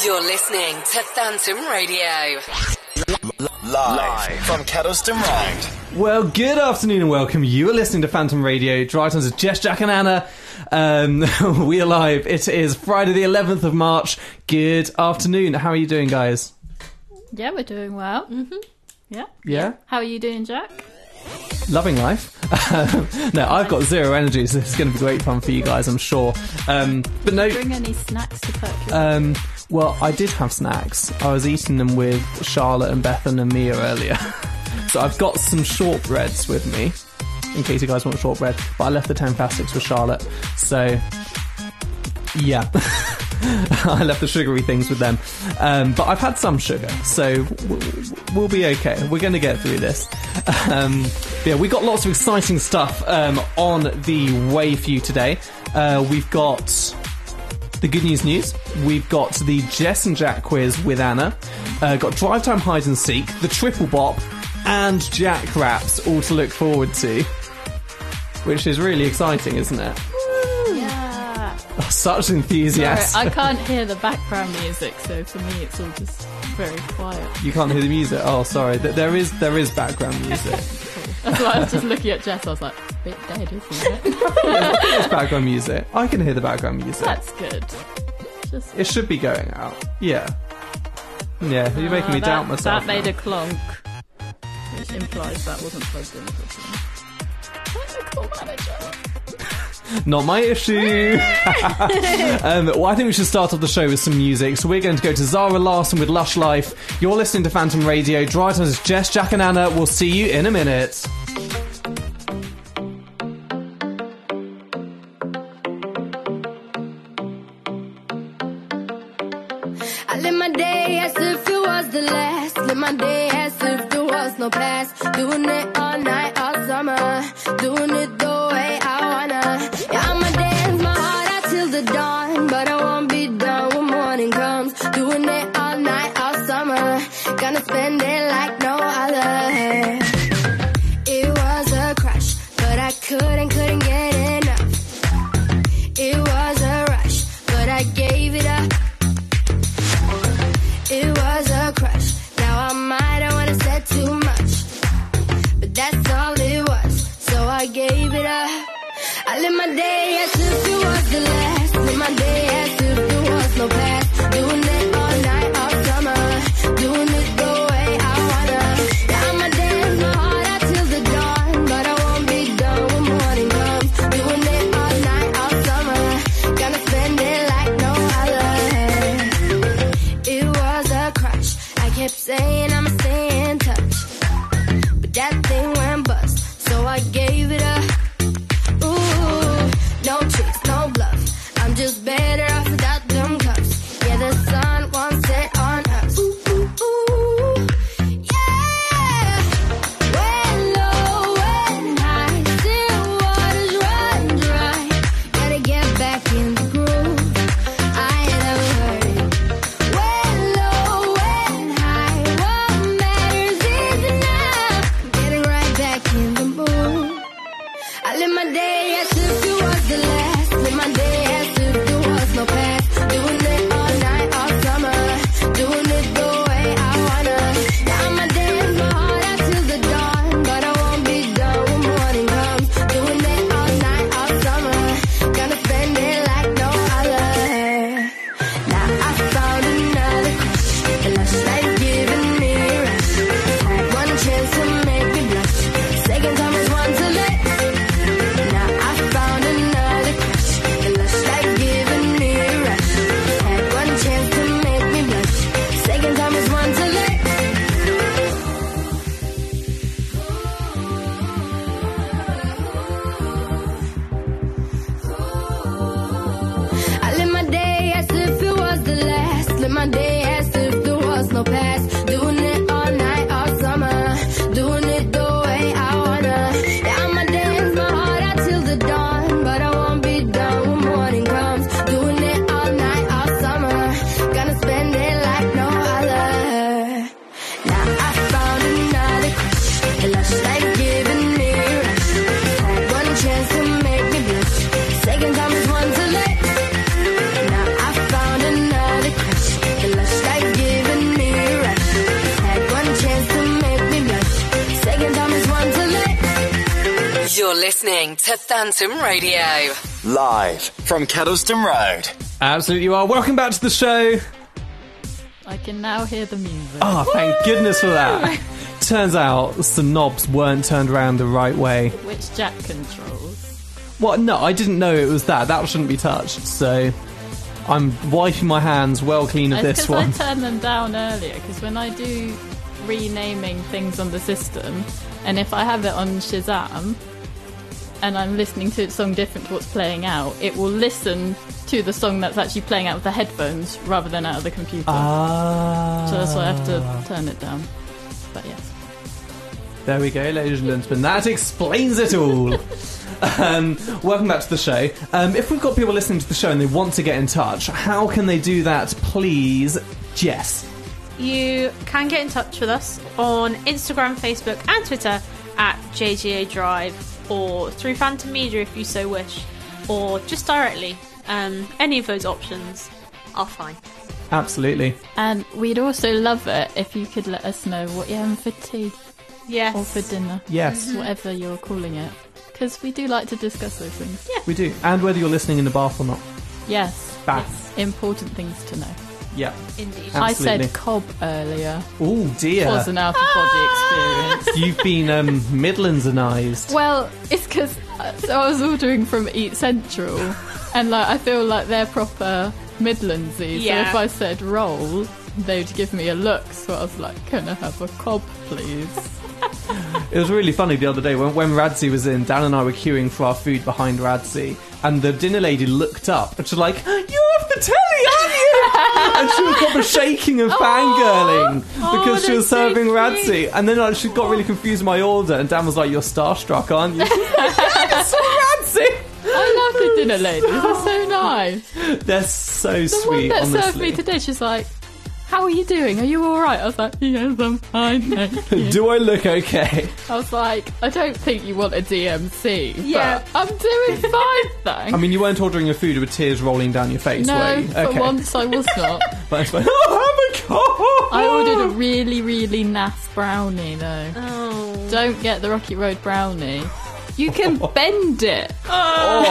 You're listening to Phantom Radio. Live from Kedleston Road. Well, good afternoon and welcome. You are listening to Phantom Radio. Dry Times with Jess, Jack, and Anna. Um, we are live. It is Friday, the 11th of March. Good afternoon. How are you doing, guys? Yeah, we're doing well. Mm-hmm. Yeah. Yeah? How are you doing, Jack? Loving life. no, I've got zero energy, so it's going to be great fun for you guys, I'm sure. Um, but no. Bring any snacks to purchase? Um, well, I did have snacks. I was eating them with Charlotte and Bethan and Mia earlier. so I've got some shortbreads with me, in case you guys want shortbread. But I left the ten plastics with Charlotte. So, yeah. I left the sugary things with them. Um, but I've had some sugar, so we'll be okay. We're going to get through this. Um, yeah, we got lots of exciting stuff um, on the way for you today. Uh, we've got the good news news. We've got the Jess and Jack quiz with Anna. Uh, got Drive Time Hide and Seek, the Triple Bop, and Jack Raps all to look forward to. Which is really exciting, isn't it? yeah. Oh, such Sorry, enthusiasm. I can't hear the background music, so for me it's all just very quiet. You can't hear the music. Oh, sorry. There is there is background music. That's why I was just looking at Jess. I was like, it's a bit dead, isn't it? There's background music. I can hear the background music. That's good. Just It should be going out. Yeah. Yeah, you're making Ah, me that, doubt myself. That made now. a clonk, which implies that wasn't plugged in properly. Technical manager. Not my issue. um, well, I think we should start off the show with some music. So we're going to go to Zara Larsson with Lush Life. You're listening to Phantom Radio. Dry Times is Jess, Jack, and Anna. We'll see you in a minute. I live my day as if it was the last. Live my day as if there was no past. Doing it all all Phantom Radio. Live from Kedleston Road. Absolutely, you are. Welcome back to the show. I can now hear the music. Oh, thank goodness for that. Turns out the knobs weren't turned around the right way. Which Jack controls. What? No, I didn't know it was that. That shouldn't be touched. So I'm wiping my hands well clean of It's this because I one. turned them down earlier, because when I do renaming things on the system, and if I have it on Shazam, and I'm listening to a song different to what's playing out, it will listen to the song that's actually playing out of the headphones rather than out of the computer. Ah. so that's why I have to turn it down. But yes. There we go, ladies and gentlemen. That explains it all. um, welcome back to the show. Um, if we've got people listening to the show and they want to get in touch, how can they do that, please? Jess. You can get in touch with us on Instagram, Facebook, and Twitter at JJA Drive or through Phantom Media if you so wish, or just directly. Um, any of those options are fine. Absolutely. And we'd also love it if you could let us know what you're having for tea Yes. or for dinner. Yes, Whatever you're calling it. Because we do like to discuss those things. Yeah. We do. And whether you're listening in the bath or not. Yes. Bath. It's important things to know. Yeah. Indeed. Absolutely. I said cob earlier. Oh, dear. It Was an out of body experience. You've been um, Midlandsized. Well, it's because so I was ordering from Eat Central, and like I feel like they're proper Midlandsy. Yeah. So if I said roll, they'd give me a look. So I was like, "Can I have a cob, please?" It was really funny the other day when, when Radzi was in, Dan and I were queuing for our food behind Radzi, and the dinner lady looked up and she's like, You're off the telly, aren't you? and she was proper shaking and fangirling Oh, because she was that's so serving cute. Radzi. And then like, she got really confused with my order, and Dan was like, You're starstruck, aren't you? She's like, yes, Radzi! I love the dinner ladies. They're so nice. They're so The sweet, one that served honestly. me today, she's like, "How are you doing? Are you all right?" I was like, "Yes, I'm fine." thank you." Do I look okay? I was like, "I don't think you want a DMC." Yeah. but I'm doing fine, thanks. I mean, you weren't ordering your food with tears rolling down your face, were no, you? for once I was not. But I went, oh, have a cob! I ordered a really, really naff brownie though. Oh. Don't get the Rocky Road brownie. You can bend it. Oh.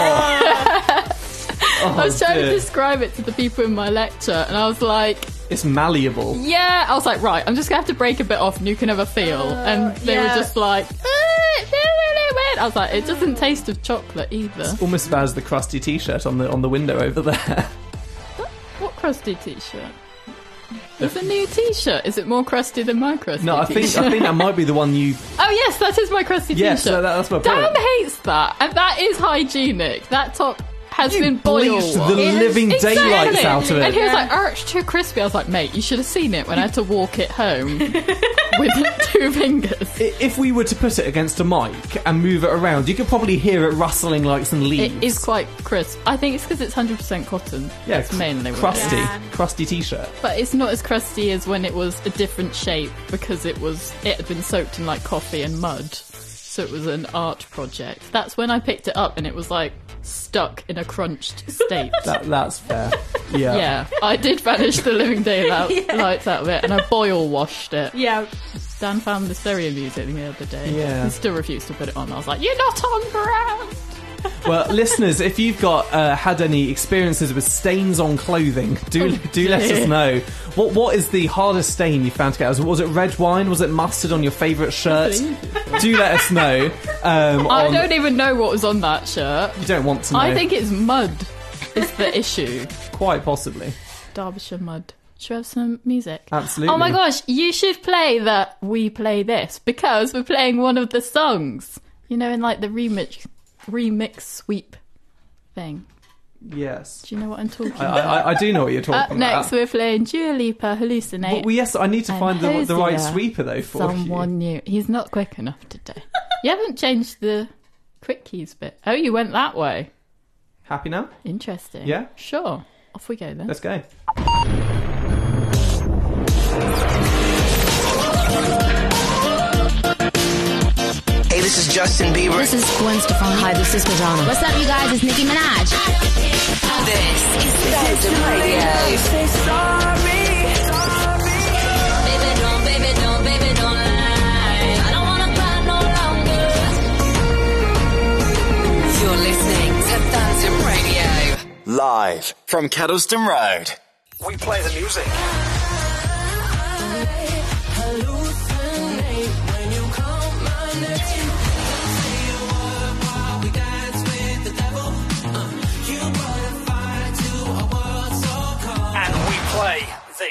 I was oh, trying dear. to describe it to the people in my lecture, and I was like, It's malleable. "Yeah." I was like, "Right, I'm just gonna have to break a bit off, and you can have a feel." and they yeah. were just like, "Ah, it's really weird." I was like, "It doesn't taste of chocolate either." Almost as bad as the crusty T-shirt on the on the window over there. What crusty t-shirt? It's a new t-shirt. Is it more crusty than my crusty No, I think t-shirt? I think that might be the one you. Oh yes, that is my crusty Yes, t-shirt. so that- that's my Dan point. hates that, and that is hygienic. That top has been boiled. bleached the living Exactly. daylights out of it. And he was like, "Oh, it's too crispy." I was like, "Mate, you should have seen it when I had to walk it home with two fingers." If we were to put it against a mic and move it around, you could probably hear it rustling like some leaves. It is quite crisp. I think it's because it's 100% cotton. yeah, That's mainly what it crusty. Yeah. crusty T-shirt. But it's not as crusty as when it was a different shape because it was it had been soaked in like coffee and mud. So it was an art project. That's when I picked it up and it was like stuck in a crunched state. That that's fair. Yeah. yeah, I did vanish the living daylight lights out of it and I boil washed it. Yeah. Dan found the stereo music the other day. Yeah. He still refused to put it on. I was like, You're not on brand! Well, listeners, if you've got uh, had any experiences with stains on clothing, do Oh, do let us know. What what is the hardest stain you found to get? Was it- Was it red wine? Was it mustard on your favourite shirt? do let us know. Um, I on- don't even know what was on that shirt. You don't want to know. I think it's mud is the issue. quite possibly. Derbyshire mud. Should we have some music? Absolutely. Oh my gosh, you should play that We Play This because we're playing one of the songs. You know, in like the remix remix sweep thing. Yes. Do you know what I'm talking I, about? I, I do know what you're talking Up next, we're playing Dua Lipa Hallucinate. Well, well, yes, I need to and find the, the right Hozier, sweeper though for Someone new. He's not quick enough today. you haven't changed the quick keys bit. Oh, you went that way. Happy now? Interesting. Yeah? Sure. Off we go then. Let's go. this is Justin Bieber. This is Gwen Stefani. Hi, this is Madonna. What's up, you guys? It's Nicki Minaj. This is the Radio. Sorry, sorry. Baby, don't, baby, don't, baby, don't lie. I don't wanna cry no longer. You're listening to Radio. Live from Kedleston Road. We play the music.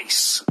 Play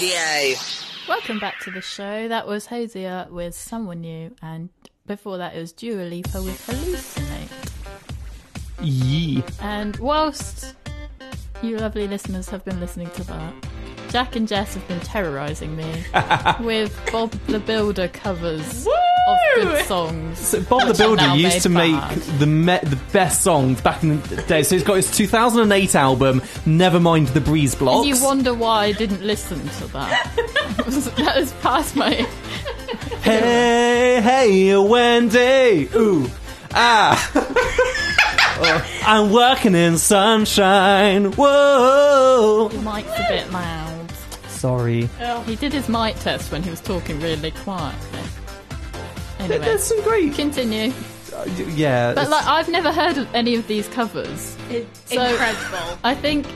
Radio. Welcome back to the show. That was Hozier with Someone New, and before that it was Dua Lipa with Hallucinate. Yee. And whilst you lovely listeners have been listening to that, Jack and Jess have been terrorising me with Bob the Builder covers of good songs. So Bob the Builder used made to make bad. the me- the best songs back in the day. So he's got his 2008 album, Nevermind the Breeze Blocks. And you wonder why I didn't listen to that. that was past my. Hey, hey, Wendy. Ooh, ah. Oh, I'm working in sunshine. Whoa. Your mic's a bit loud. Sorry. He did his mic test when he was talking really quietly. Anyway, There's some great. continue. Yeah. But it's- like, I've never heard of any of these covers. It's So- incredible. I think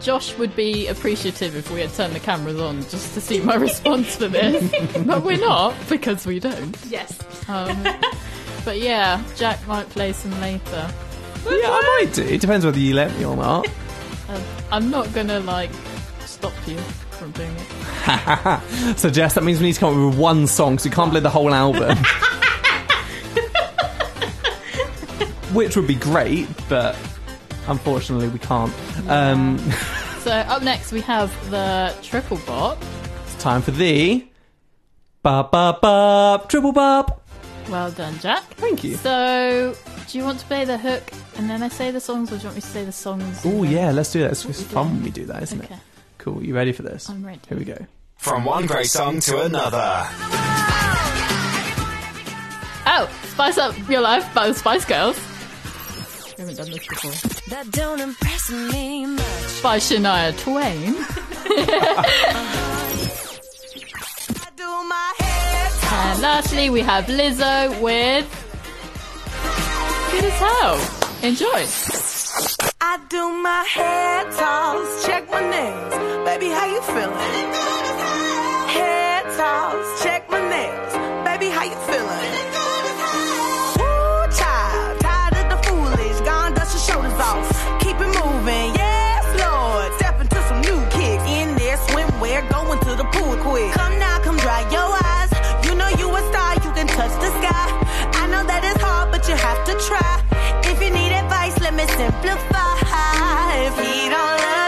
Josh would be appreciative if we had turned the cameras on just to see my response to this. but we're not because we don't. Yes. Um, but yeah, Jack might play some later. yeah, I might do. It depends whether you let me or not. Um, I'm not gonna like stop you from doing it. so, Jess, that means we need to come up with one song, so we can't play the whole album. Which would be great, but unfortunately we can't. Um, So up next we have the triple bop. it's time for the bop bop bop triple bop. Well done, Jack. Thank you. So, do you want to play the hook and then I say the songs, or do you want me to say the songs? Oh yeah, let's do that. It's, it's fun when we do that, isn't Okay. it? Cool. You ready for this? I'm ready. Here we go. From one great song to another. Oh, Spice Up Your Life by the Spice Girls. We haven't done this before. That don't impress me much. By Shania Twain. I do my. And lastly, we have Lizzo with Good as Hell. Enjoy. I do my hair toss, check my nails. Baby, how you feeling? Hair toss, check my nails. Baby, how you feeling? Tired of the foolish. Gone, shoulders off. Keep it moving, yes, Lord. Some new kicks. In swimwear, going to the pool quick. Come now, come dry your eyes. You know you a star, you can touch the sky. I know that it's hard, but you have to try. simplified. He don't love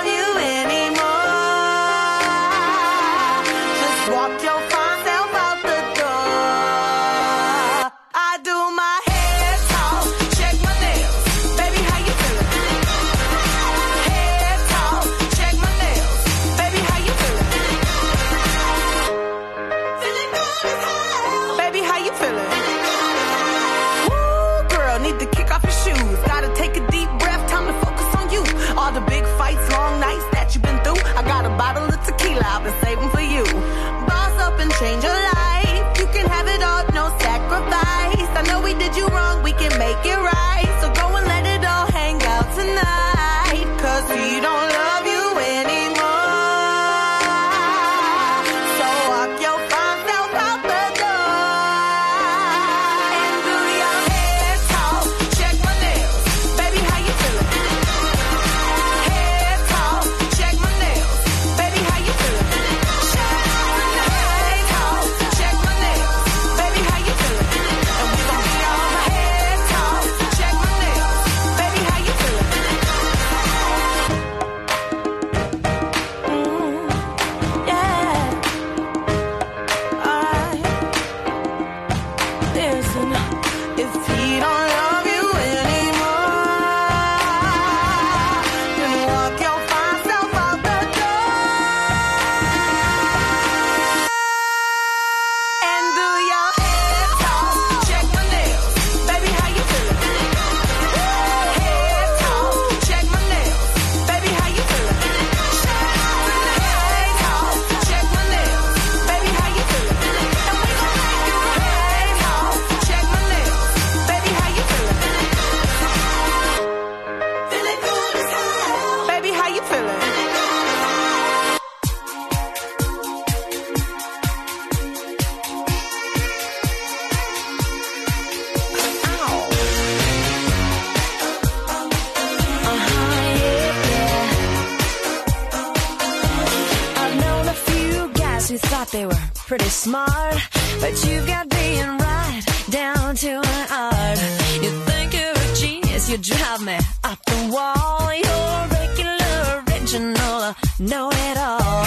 smart, but you've got being right down to an art. You think you're a genius, you drive me up the wall. You're regular, original, know it all.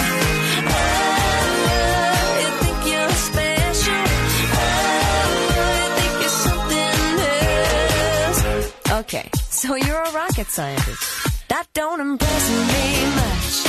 Uh, okay, so you're a rocket scientist. That don't impress me much.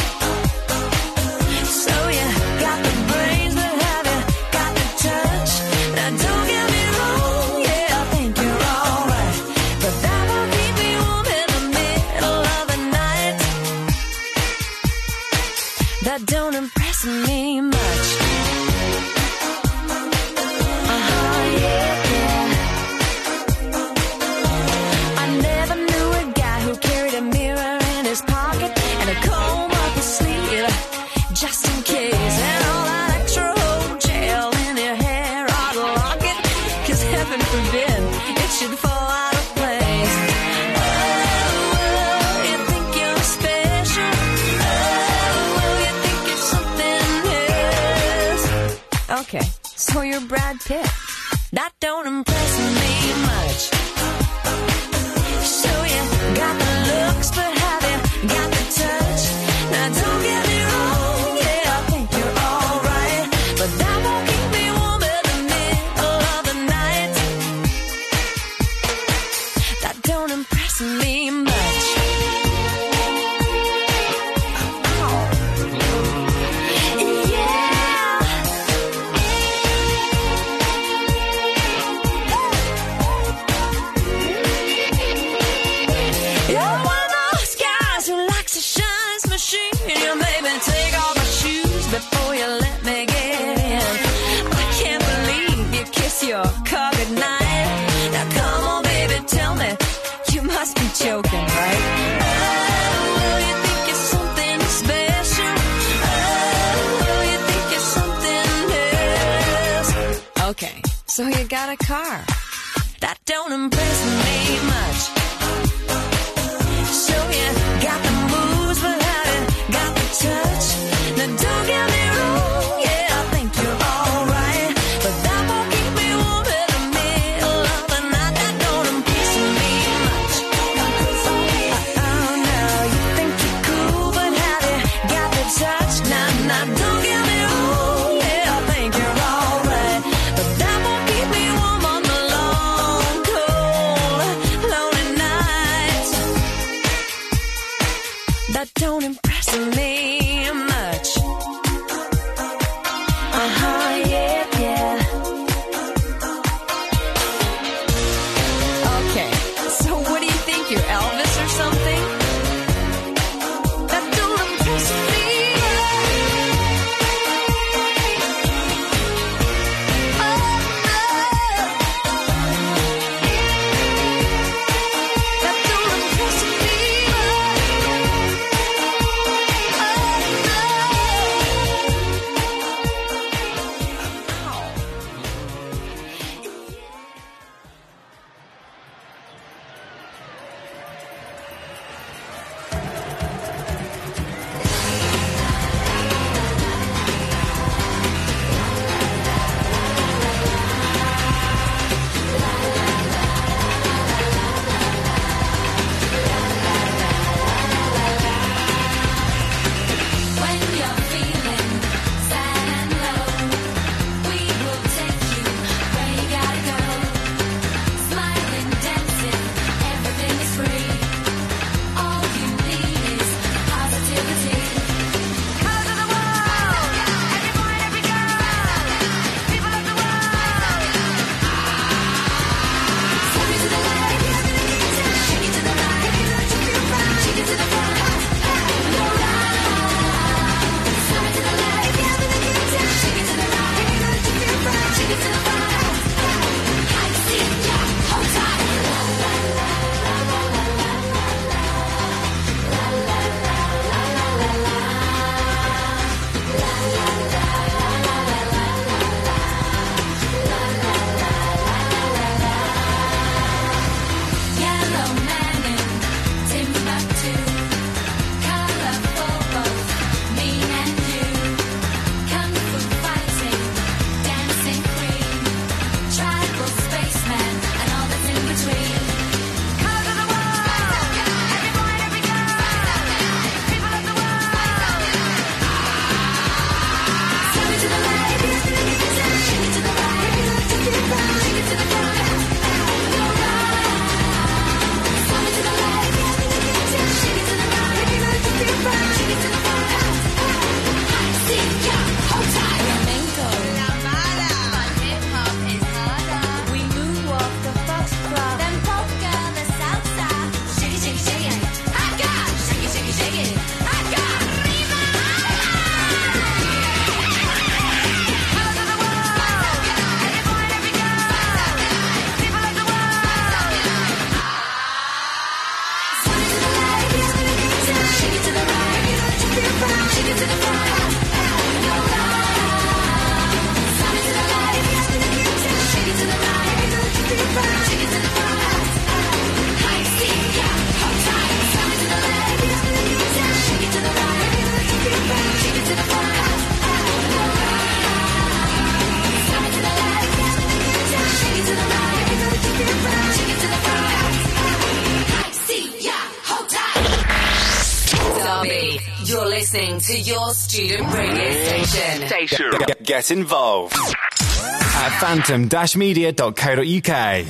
Your student radio station. Get, get involved at phantom-media.co.uk.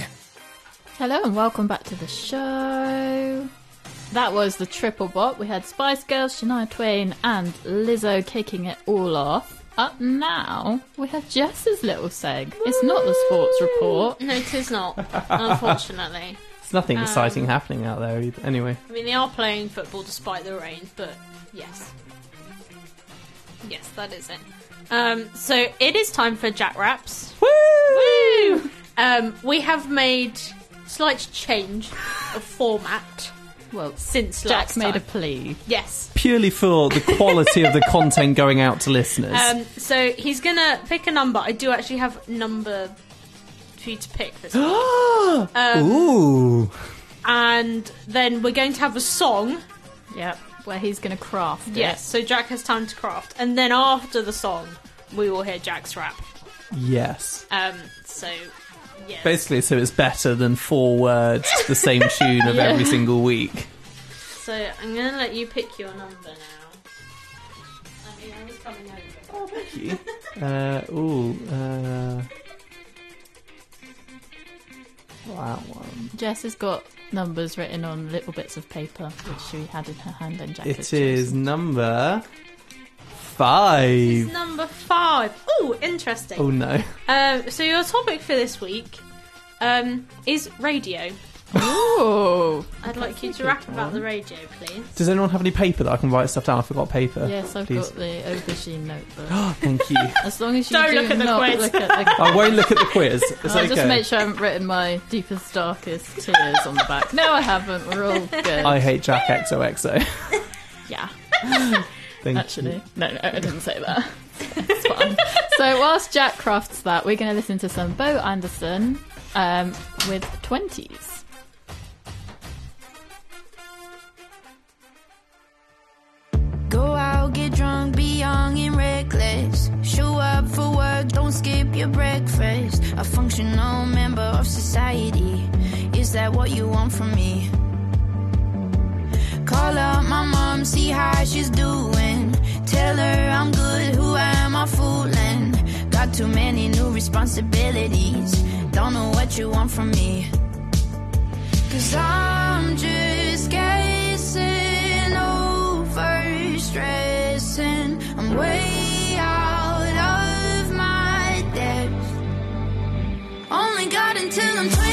Hello and welcome back to the show. That was the triple bop. We had Spice Girls, Shania Twain, and Lizzo kicking it all off. Up now, we have Jess's little seg. It's not the sports report. No, it is not, unfortunately. There's nothing Um, exciting happening out there either. Anyway, I mean, they are playing football despite the rain, but yes. Yes, that is it. Um, so it is time for Jack Raps. Woo! Um, we have made slight change of format. Well, since Jack's last made a plea. Yes. purely for the quality of the content going out to listeners. Um, so he's gonna pick a number. I do actually have number for you to pick this week. um, Ooh. and then we're going to have a song. Yep, where he's going to craft. it. Yes, so Jack has time to craft, and then after the song, we will hear Jack's rap. Yes. Um, so yes. Basically, so it's better than four words to the same tune of Yeah. every single week. So I'm gonna let you pick your number now. I mean, I was coming over. Oh, thank you. Uh, ooh. Uh, that one. Jess has got numbers written on little bits of paper, which she had in her hand, and Jack has It is number five. Number five. Oh, interesting. Oh no. Um, so your topic for this week um, is radio. Oh, I'd like you to rap about the radio, please. Does anyone have any paper that I can write stuff down? I forgot paper. Yes, I've Please. got the aubergine notebook. Oh thank you. As long as you Don't do look at the not quiz. look at the I won't look at the quiz. It's I'll okay. just make sure I haven't written my deepest, darkest tears on the back. No, I haven't. We're all good. I hate Jack XOXO. Yeah. Thank Actually, you. no, no, I didn't say that. it's fine. So whilst Jack crafts that, we're going to listen to some Bow Anderson um, with twenties. Get drunk, be young and reckless. Show up for work, don't skip your breakfast. A functional member of society. Is that what you want from me? Call up my mom, see how she's doing. Tell her I'm good, who am I fooling? Got too many new responsibilities. Don't know what you want from me. Cause I'm just guessing over stressing. I'm way out of my depth. Only got until I'm 29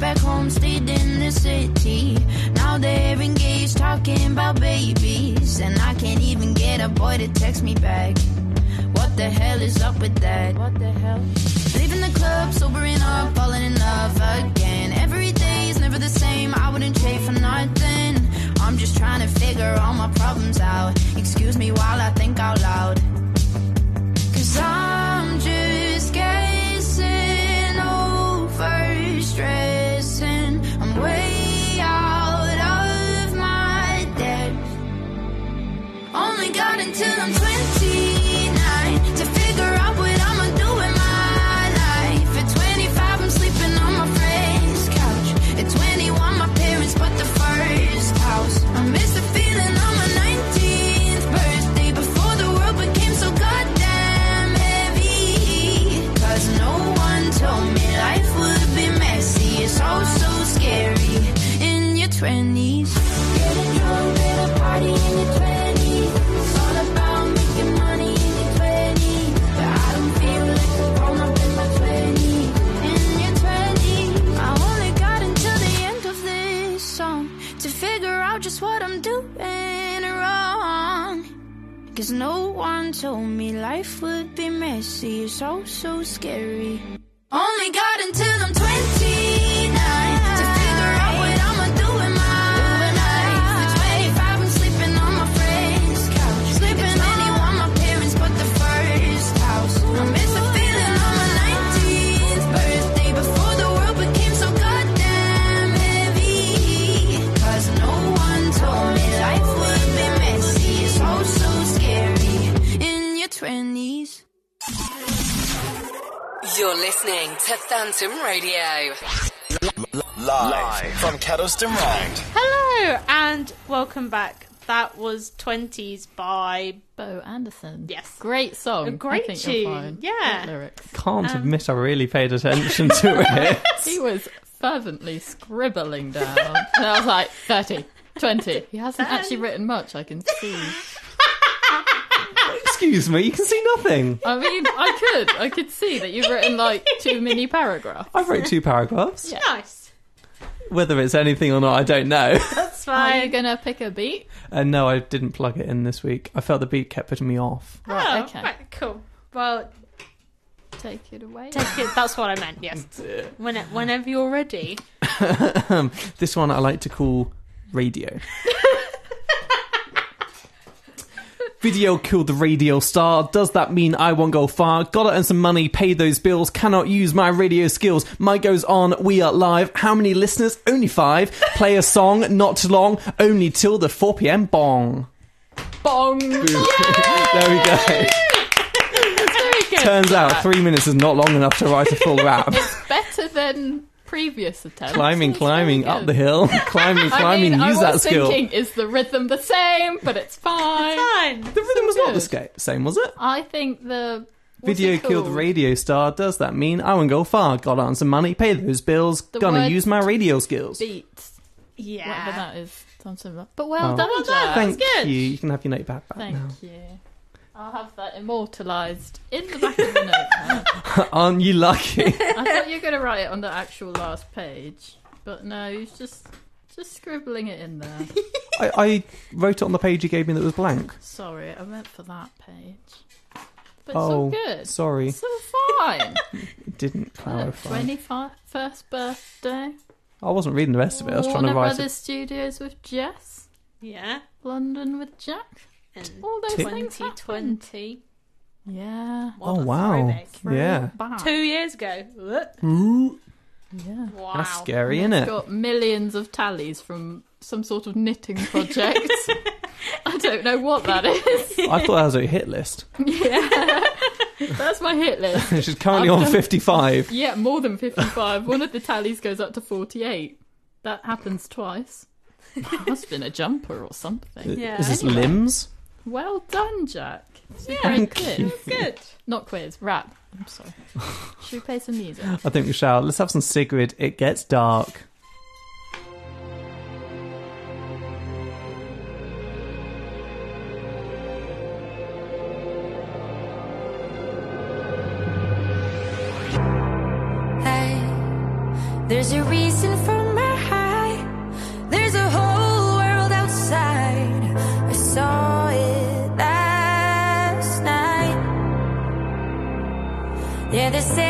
back home stayed in the city. Now they're engaged, talking about babies. And I can't even get a boy to text me back. What the hell is up with that? What the hell? Leaving the club, sobering up, falling in love again. Every day is never the same. I wouldn't trade for nothing. I'm just trying to figure all my problems out. Excuse me while I think out loud. Cause I'm just guessing over stressing. Only got until I'm 29 to figure out what I'ma do with my life. At 25, I'm sleeping on my friend's couch. At 21, my parents bought the first house. I miss the feeling on my 19th birthday before the world became so goddamn heavy. Cause no one told me life would be messy. It's all so scary in your 20s. Told me life would be messy. It's all so scary. Only got until I'm 29 listening to Phantom Radio. Live from Kedleston Road. Hello and welcome back. That was 20s by Bow Anderson. Yes. Great song. A great I think you're tune. fine. Yeah. Great lyrics. Can't Um, admit I really paid attention to it. He was fervently scribbling down. and I was like, 30, 20. He hasn't actually written much, I can see. Excuse me, you can see nothing. I mean, I could. I could see that you've written like two mini paragraphs. I've wrote two paragraphs. Nice. Whether it's anything or not, I don't know. That's Are you fine. going to pick a beat? And no, I didn't plug it in this week. I felt the beat kept putting me off. Oh, right, Oh, okay. right, cool. Well, Take it away. take it. That's what I meant. Yes. When, whenever you're ready. this one I like to call radio. Video killed the radio star. Does that mean I won't go far? Gotta earn some money, pay those bills. Cannot use my radio skills. Mic goes on, we are live. How many listeners? Only five. Play a song, not too long. Only till the 4 pm bong. Bong! there we go. Turns out three minutes is not long enough to write a full rap. It's better than previous attempts. climbing, climbing up the hill. climbing, climbing. I mean, use I that was skill. thinking, is the rhythm the same? But it's fine. Fine. The rhythm was not the good. sca- same, was it? I think the what's Video killed called? radio star. Does that mean I won't go far? Gotta earn some money, pay those bills. The Gonna word use my radio skills. beats. Yeah. Whatever that is. Sounds similar. But well Oh. done, Well done. Jack. Thank good. you. You can have your notepad back Thank now. you. I'll have that immortalised in the back of the notepad. Aren't you lucky? I thought you were going to write it on the actual last page, but no, you're just just scribbling it in there. I, I wrote it on the page you gave me that was blank. Sorry, I meant for that page. But it's oh, all good. sorry. It's all fine. It didn't clarify. Twenty first birthday. I wasn't reading the rest of it. I was trying to write Brothers it. Studios with Jess. Yeah. London with Jack. And All those Tick. things 2020. Yeah. Oh wow! throwback. Yeah, Back. Two years ago. Ooh, Yeah. Wow. that's scary, And isn't it? got millions of tallies from some sort of knitting project. I don't know what that is. I thought that was a hit list. yeah. That's my hit list. She's currently I've on done- fifty-five. Yeah, more than 55. One of the tallies goes up to 48. That happens twice. Must have been a jumper or something. Yeah. Is this Anyway. limbs? Well done, Jack. It's a Yeah. great Thank quiz. you. Good. Not quiz, rap. I'm sorry. Should we play some music? I think we shall. Let's have some Sigrid. It gets dark. Hey, there's a reason for Yeah, they're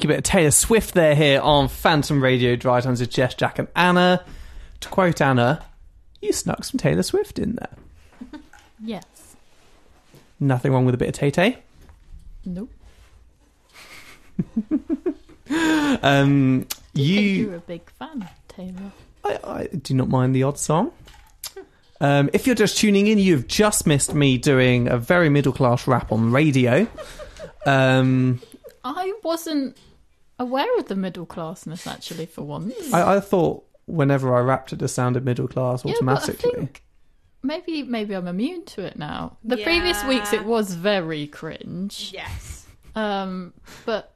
cheeky bit of Taylor Swift there here on Phantom Radio. Dry Times with Jess, Jack, and Anna. To quote Anna, you snuck some Taylor Swift in there. Yes. Nothing wrong with a bit of Tay Tay. Nope. Um, You, you, you're a big fan, Taylor. I, I do not mind the odd song. Um, if you're just tuning in, you've just missed me doing a very middle class rap on radio. Um, I wasn't aware of the middle classness actually for once. I, I thought whenever I rapped, it just sounded middle class Yeah, but I automatically. think maybe maybe I'm immune to it now. The Yeah. previous weeks it was very cringe. Yes. Um, but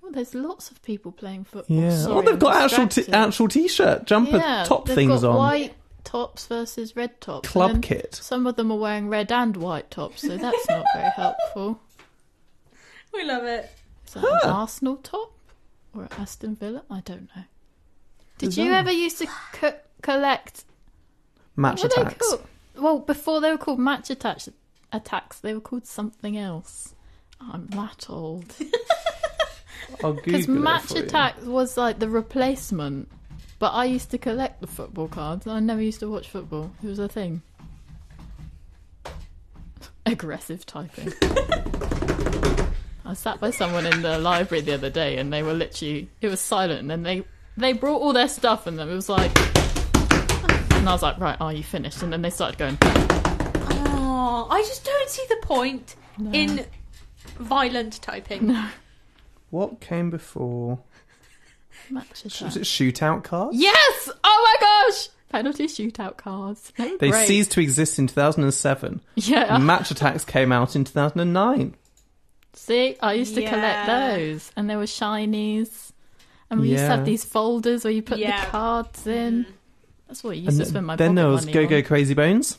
well, there's lots of people playing football. yeah. Sorry, oh, they've I'm got actual t- actual t-shirt jumper Yeah, top things got on. White tops versus red tops. Club kit. Some of them are wearing red and white tops, so that's not very helpful. We love it. Is that an Arsenal top or an Aston Villa? I don't know. Did you ever used to co- collect Match Attax. Well, before they were called Match Attax, attacks they were called something else. I'm that old. Because match for you. attack was like the replacement. But I used to collect the football cards. I never used to watch football. It was a thing. Aggressive typing. I sat by someone in the library the other day, and they were literally it was silent, and then they they brought all their stuff, and then it was like, and I was like, right, are you finished? And then they started going. Oh, I just don't see the point No. in violent typing. No. What came before? Match attack. Was it shootout cards? Yes! Oh my gosh! Penalty shootout cards. They, They great. ceased to exist in 2007. Yeah. Match Attax came out in 2009. See, I used to Yeah. collect those, and there were shinies, and we used to have these folders where you put Yeah. the cards in. That's what I used And to th- spend my then there was Go on. Go Crazy Bones.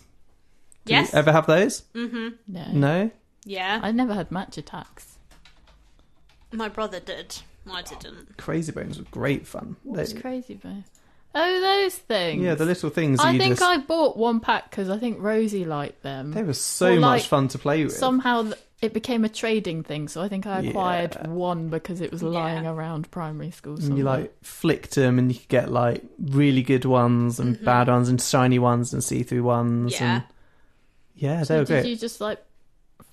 Did Yes. you ever have those? Mm-hmm. No, No? Yeah. I never had Match Attax. My brother did. I didn't. Crazy Bones were great fun. What's They- crazy, bro? Oh, those things. yeah, the little things I think just. I bought one pack because I think Rosie liked them. They were so Or, much like, fun to play with. Somehow th- it became a trading thing, so I think I acquired Yeah. one because it was lying around primary school. and you like flicked them and you could get like really good ones and Mhm. bad ones and shiny ones and see-through ones Yeah. and yeah they So were did great you just like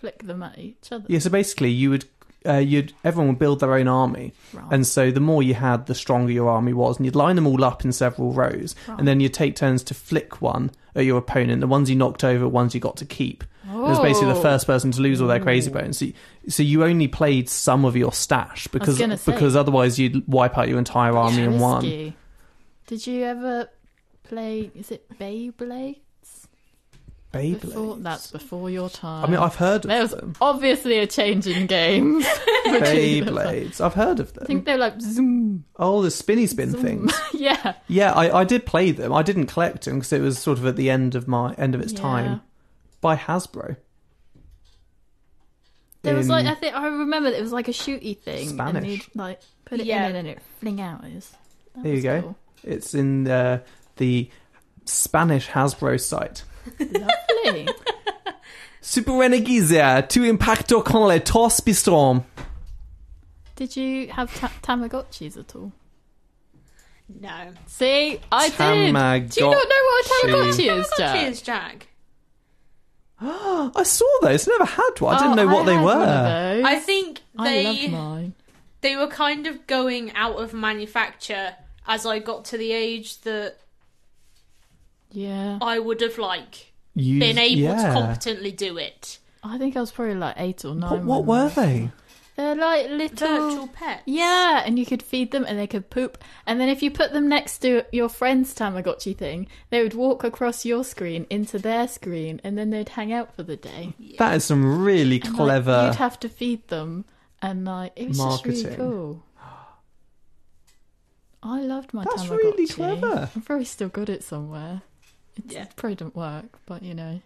flick them at each other? yeah so basically you would uh, you'd everyone would build their own army Right. and so the more you had the stronger your army was and you'd line them all up in several rows Right. and then you'd take turns to flick one at your opponent the ones you knocked over ones you got to keep it was basically the Oh. first person to lose all their crazy mm. bones so you, so you only played some of your stash because because otherwise you'd wipe out your entire army in one Did you ever play? Is it Beyblades? Beyblades? Before, that's before your time. I mean, I've heard of There was them. obviously a change in games. Beyblades. I've heard of them. I think they're like zoom. Oh, the spinny spin zoom. things. yeah. Yeah, I, I did play them. I didn't collect them because it was sort of at the end of my end of its Yeah. time. By Hasbro. There was like I think I remember it was like a shooty thing, and you'd like put it Yeah. in and it fling out. It was, there you go. cool. It's in uh, the Spanish Hasbro site. Lovely. Super Renegizia, tu impacto con le tos bistrom. Did you have ta- Tamagotchis at all? No. See, I did. Do you not know what a Tamagotchi is, Jack? Tamagotchi is Jack. I saw those. Never had one. I didn't Oh, know what I they had were. one of those. I think I they love mine. they were kind of going out of manufacture as I got to the age that Yeah. I would have like Used- been able yeah. to competently do it. I think I was probably like eight or nine. What, what when were they? They're like little Virtual pets. Yeah, and you could feed them and they could poop. And then if you put them next to your friend's Tamagotchi thing, they would walk across your screen into their screen and then they'd hang out for the day. That is some really And, like, clever. you'd have to feed them and like it was just really cool. I loved my Tamagotchi. That's Tamagotchi. really clever. I've probably still got it somewhere. It's, Yeah. It probably didn't work, but you know.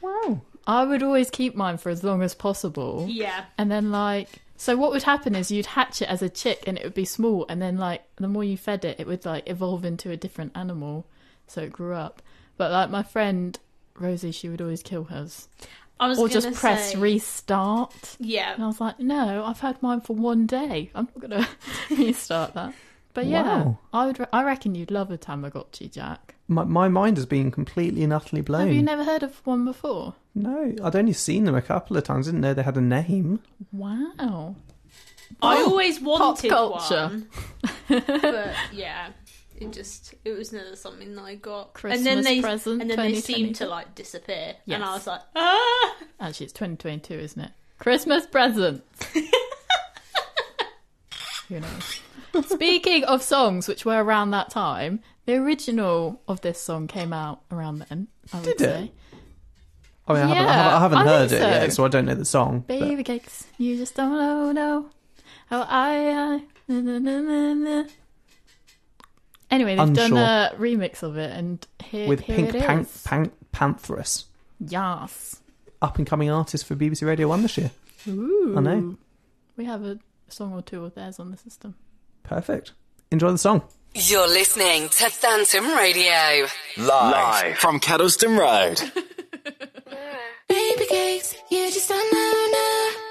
Wow. I would always keep mine for as long as possible. Yeah. And then like so what would happen is you'd hatch it as a chick and it would be small and then like the more you fed it it would like evolve into a different animal so it grew up. But like my friend Rosie she would always kill hers. I was or just press say- restart. Yeah. And I was like, no, I've had mine for one day. I'm not gonna restart that. But yeah, Wow. I would. Re- I reckon you'd love a Tamagotchi, Jack. My, my mind has been completely and utterly blown. Have you never heard of one before? No, I'd only seen them a couple of times. Didn't know they had a name. Wow. I Oh, always pop wanted culture. one. but yeah. It just it was never something that I got. and Christmas then they present, and then they seemed to like disappear. Yes. And I was like, ah Actually, it's 2022, isn't it? Christmas present. Who knows? Speaking of songs which were around that time, the original of this song came out around then. I would Did it? say. I mean, I haven't, I Yeah, haven't, I haven't I heard think it yet, so. so I don't know the song. but- Baby cakes, you just don't know, no. How I, I, na, na, na, na, na. Anyway, they've done Unsure. a remix of it, and here, with here Pink it Pan- is. Pan- Pantheress, Yes. up and coming artist for BBC Radio One this year. Ooh. I know. We have a song or two of theirs on the system. Perfect. Enjoy the song. You're listening to Phantom Radio. Live, from Kedleston Road. Baby cakes, you just don't know, know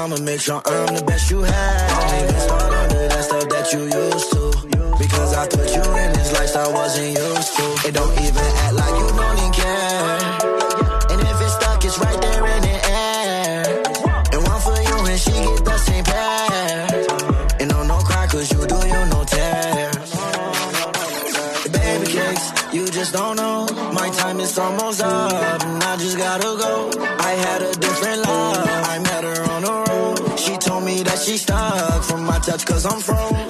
I'ma make sure I'm the best you had. Don't even start under that stuff that you used to. Because I put you in this lifestyle I wasn't used to. It don't even act like you don't even care. And if it's stuck, it's right there in the air. And one for you, and she get the same pair. And no, no cry, cause you do you no tear. Baby cakes, you just don't know. My time is almost up, and I just gotta go. touch cause I'm from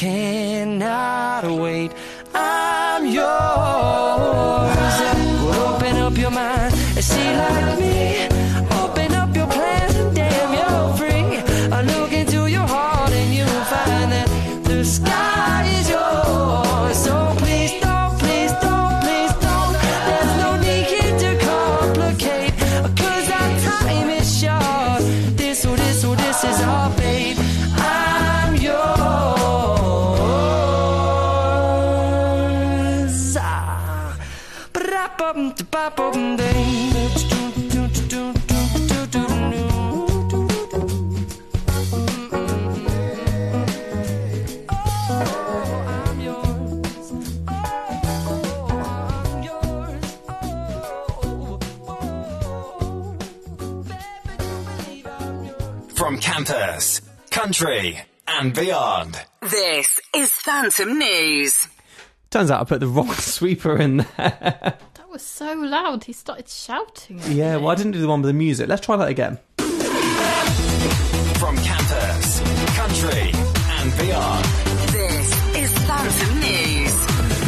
cannot wait. I'm yours. Well, open up your mind and see like me. Campus, country, and beyond. This is Phantom News. Turns out I put the wrong sweeper in there. That was so loud. He started shouting. at yeah, me. well, I didn't do the one with the music. Let's try that again. From campus, country, and beyond.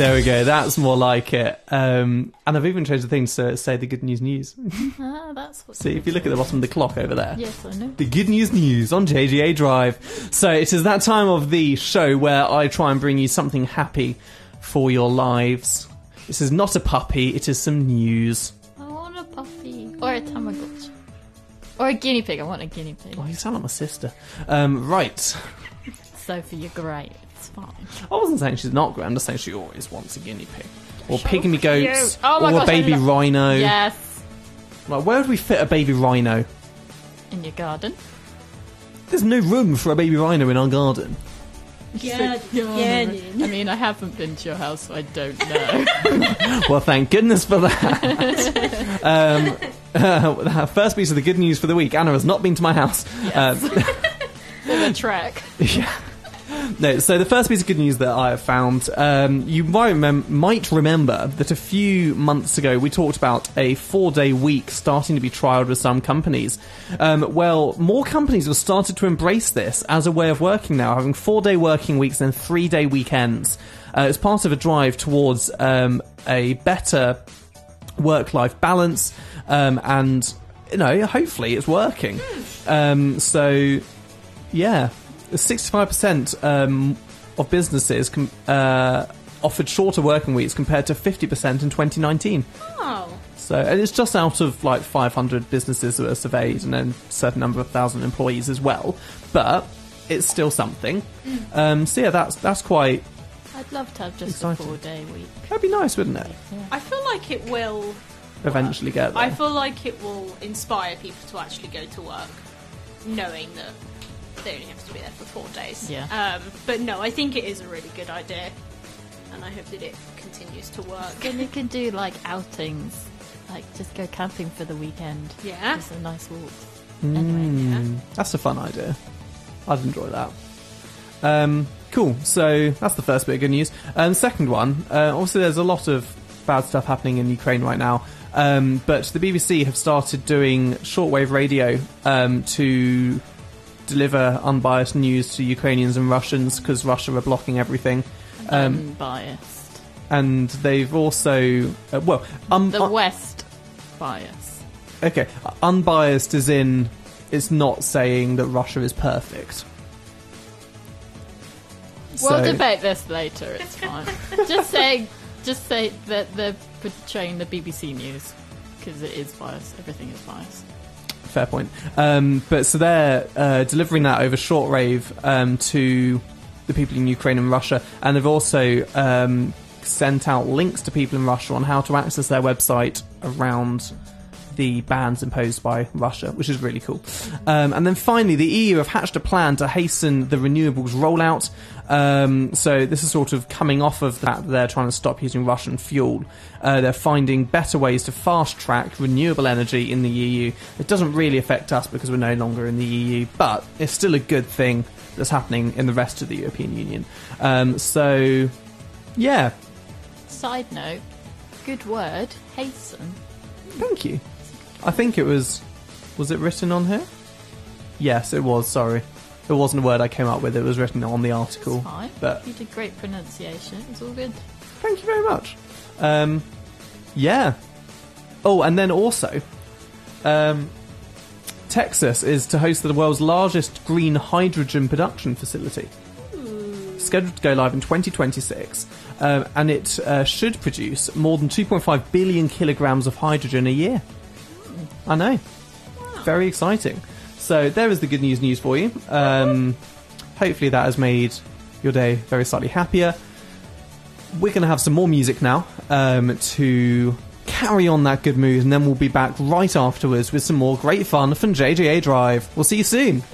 There we go. That's more like it. Um, and I've even changed the thing to say the good news news. Ah, that's what. See, if you look at the bottom of the clock over there. Yes, I know. The good news news on JJA Drive. So it is that time of the show where I try and bring you something happy for your lives. This is not a puppy, it is some news. I want a puppy or a Tamagotchi or a guinea pig. I want a guinea pig. Oh, you sound like my sister. Um, right. Sophie, you're great. It's fine. I wasn't saying she's not great, I'm just saying she always wants a guinea pig. Or So pygmy goats. cute. Oh my or gosh, a I baby love- rhino. Yes, Like, where would we fit a baby rhino? in your garden. There's no room for a baby rhino in our garden. Yeah, yeah. I mean, I haven't been to your house, so I don't know. well, thank goodness for that. um, uh, first piece of the good news for the week Anna has not been to my house. Um, Bit of a trek. yeah. No, so the first piece of good news that I have found, um, you might, remem- might remember that a few months ago we talked about a four day week starting to be trialled with some companies. Um, well, more companies have started to embrace this as a way of working now, having four day working weeks and three day weekends. Uh, it's part of a drive towards um, a better work life balance, um, and you know, hopefully it's working. Um, so, yeah, sixty-five percent um, of businesses com- uh, offered shorter working weeks compared to fifty percent in twenty nineteen. Oh. So, and it's just out of like five hundred businesses that were surveyed, and then a certain number of thousand employees as well. But it's still something. Mm. Um, so yeah, that's that's quite I'd love to have just Exciting. a four day week. that'd be nice, wouldn't it? I feel like it will. Eventually get there. I feel like it will inspire people to actually go to work, knowing that they only have to be there for four days. Yeah. Um, but no, I think it is a really good idea, and I hope that it continues to work. Then you can do like outings, like just go camping for the weekend. Yeah. Just a nice walk. Mm, That's a fun idea. I'd enjoy that. Um, cool. So that's the first bit of good news. Um, second one, uh, obviously, there's a lot of bad stuff happening in Ukraine right now. Um, but the BBC have started doing shortwave radio um, to deliver unbiased news to Ukrainians and Russians because Russia are blocking everything. Um, Unbiased. and they've also, uh, well, um, The uh, West bias. Okay, unbiased is in it's not saying that Russia is perfect. We'll So- debate this later. It's fine. just say, just say that they're portraying the BBC news because it is biased. Everything is biased. Fair point. Um, but so they're uh, delivering that over shortwave um, to the people in Ukraine and Russia, and they've also um, sent out links to people in Russia on how to access their website around the bans imposed by Russia, which is really cool. Um, and then finally, the EU have hatched a plan to hasten the renewables rollout. Um, so this is sort of coming off of that they're trying to stop using Russian fuel. Uh, they're finding better ways to fast track renewable energy in the EU. It doesn't really affect us because we're no longer in the EU, but it's still a good thing that's happening in the rest of the European Union. Um, so, yeah, Side note: good word, hasten. Thank you. I think it was. Was it written on here? Yes, it was. Sorry, it wasn't a word I came up with. It was written on the article. Fine. But you did great pronunciation. It's all good. thank you very much. Um, yeah, Oh, and then also, um, Texas is to host the world's largest green hydrogen production facility. Scheduled to go live in 2026, um, and it uh, should produce more than 2.5 billion kilograms of hydrogen a year. I know. Very exciting. So there is the good news news for you. Um, hopefully that has made your day very slightly happier. We're going to have some more music now um, to carry on that good mood, and then we'll be back right afterwards with some more great fun from JJA Drive. We'll see you soon.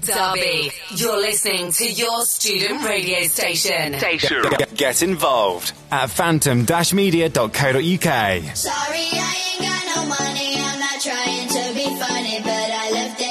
Derby, you're listening to your student radio station. Get, get involved at phantom-media.co.uk. Sorry, I ain't got no money. Trying to be funny, but I left it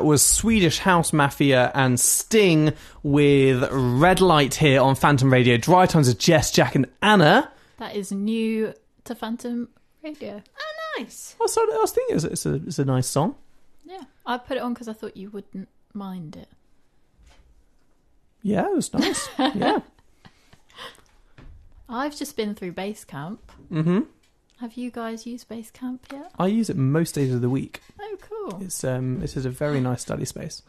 that was Swedish House Mafia and Sting with Red Light here on Phantom Radio. Dry Times of Jess, Jack, and Anna. That is new to Phantom Radio. Oh, nice. I was, I was thinking it's, it's, a, it's a nice song. Yeah, I put it on because I thought you wouldn't mind it. Yeah, it was nice. yeah. I've just been through base camp. hmm Have you guys used base camp yet? I use it most days of the week. Oh, cool. It's um, it is a very nice study space,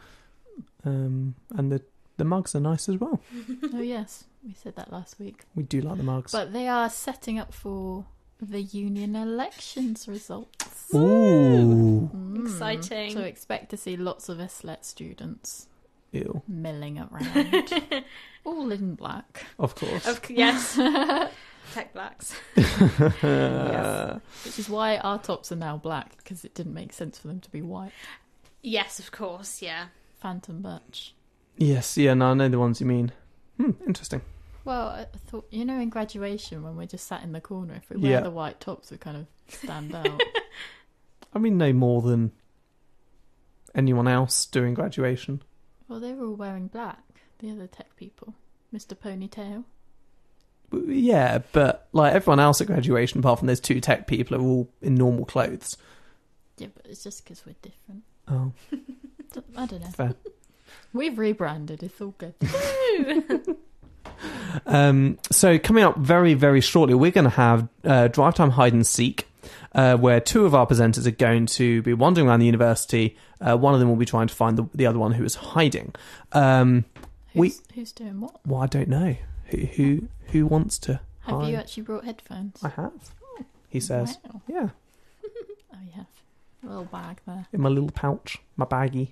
um, and the the mugs are nice as well. oh yes, we said that last week. We do like the mugs. But they are setting up for the union elections results. Ooh, Mm. Exciting. So expect to see lots of SLET students ew. milling around, all in black. Of course. Of, yes. Tech blacks. Which is why our tops are now black because it didn't make sense for them to be white. Yes, of course. Yeah. Phantom birch. Yes, yeah, no, I know the ones you mean. Hmm, interesting. Well, I I thought you know in graduation when we're just sat in the corner, if we wear Yeah. the white tops, we kind of stand out. I mean, no more than anyone else doing graduation. well, they were all wearing black. The other tech people, Mr. Ponytail. Yeah, but like everyone else at graduation, apart from those two tech people, are all in normal clothes. Yeah, but it's just because we're different. Oh, I don't know. fair. We've rebranded. It's all good. Um, so coming up very, very shortly, we're going to have uh, Drive Time Hide and Seek, uh, where two of our presenters are going to be wandering around the university. Uh, one of them will be trying to find the, the other one who is hiding. Um, we, who's, who's doing what? well, I don't know who who who wants to. Have hide. you actually brought headphones? I have. He says, Wow. "Yeah, Oh, you have. A little bag there. in my little pouch, my baggie,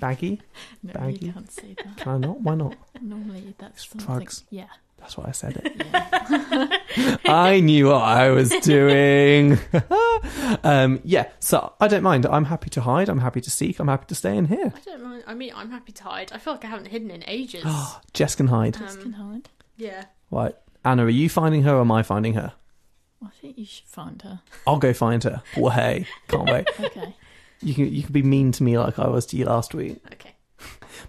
baggie. No, Baggy. you can't say that. Can I not? Why not? Normally, that's something. drugs. Yeah. That's why I said it. I knew what I was doing. um, yeah, so I don't mind. I'm happy to hide. I'm happy to seek. I'm happy to stay in here. I don't mind. I mean, I'm happy to hide. I feel like I haven't hidden in ages. Jess can hide. Jess Can hide. yeah. Right, Anna, are you finding her or am I finding her? I think you should find her. I'll go find her. Well, hey, can't wait. Okay. You can you can be mean to me like I was to you last week. Okay.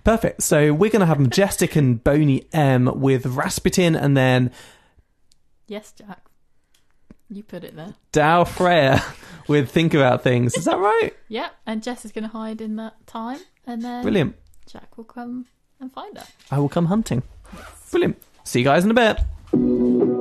Perfect. So we're gonna have Majestic and Boney M with Rasputin, and then Yes, Jack. You put it there. Daði Freyr with Think About Things. Is that right? Yep. And Jess is going to hide in that time, and then Brilliant. Jack will come and find her. I will come hunting. Brilliant. See you guys in a bit.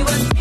you and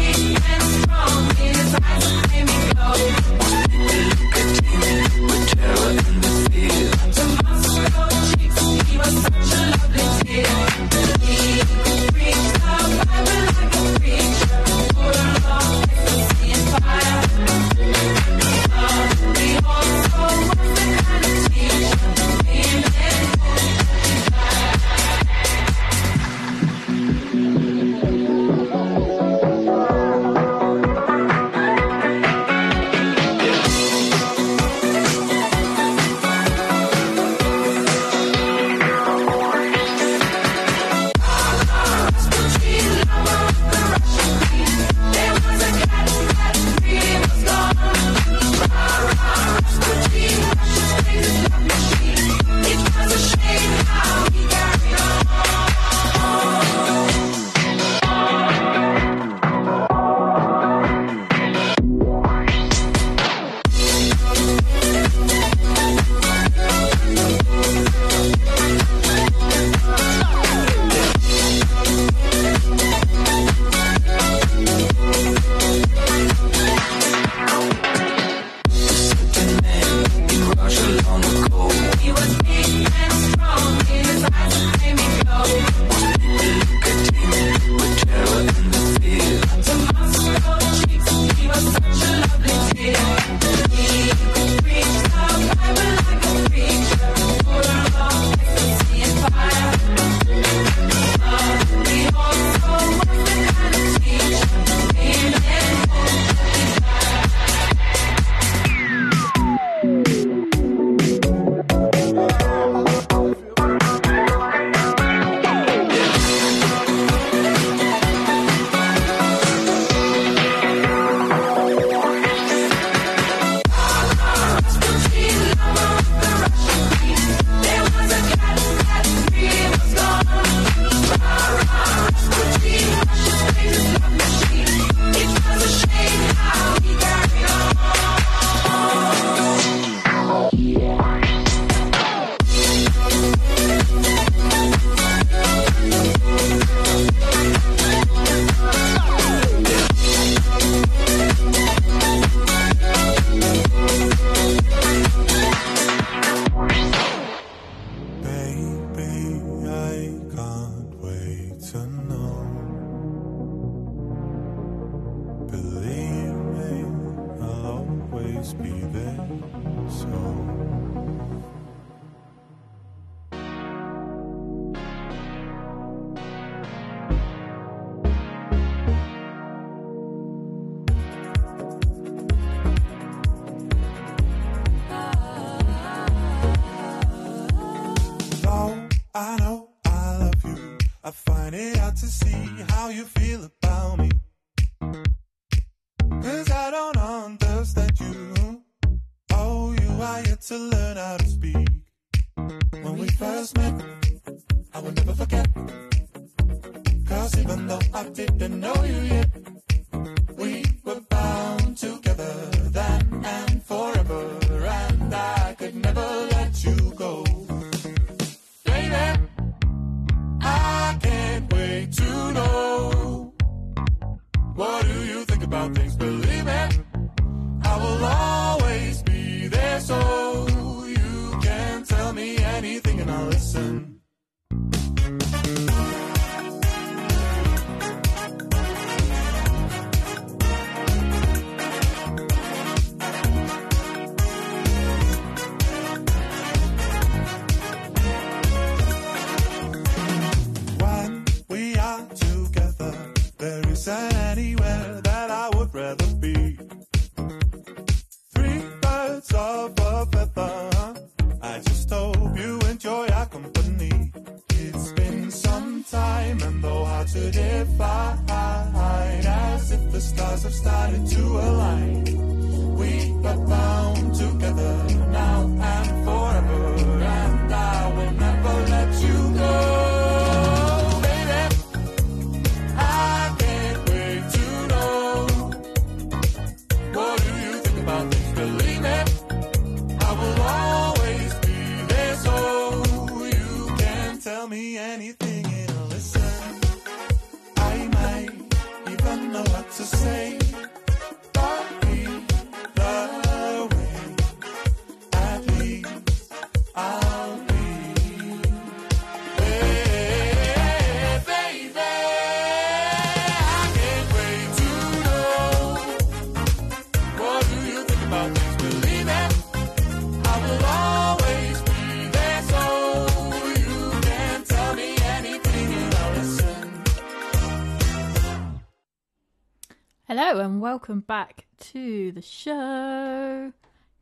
welcome back to the show.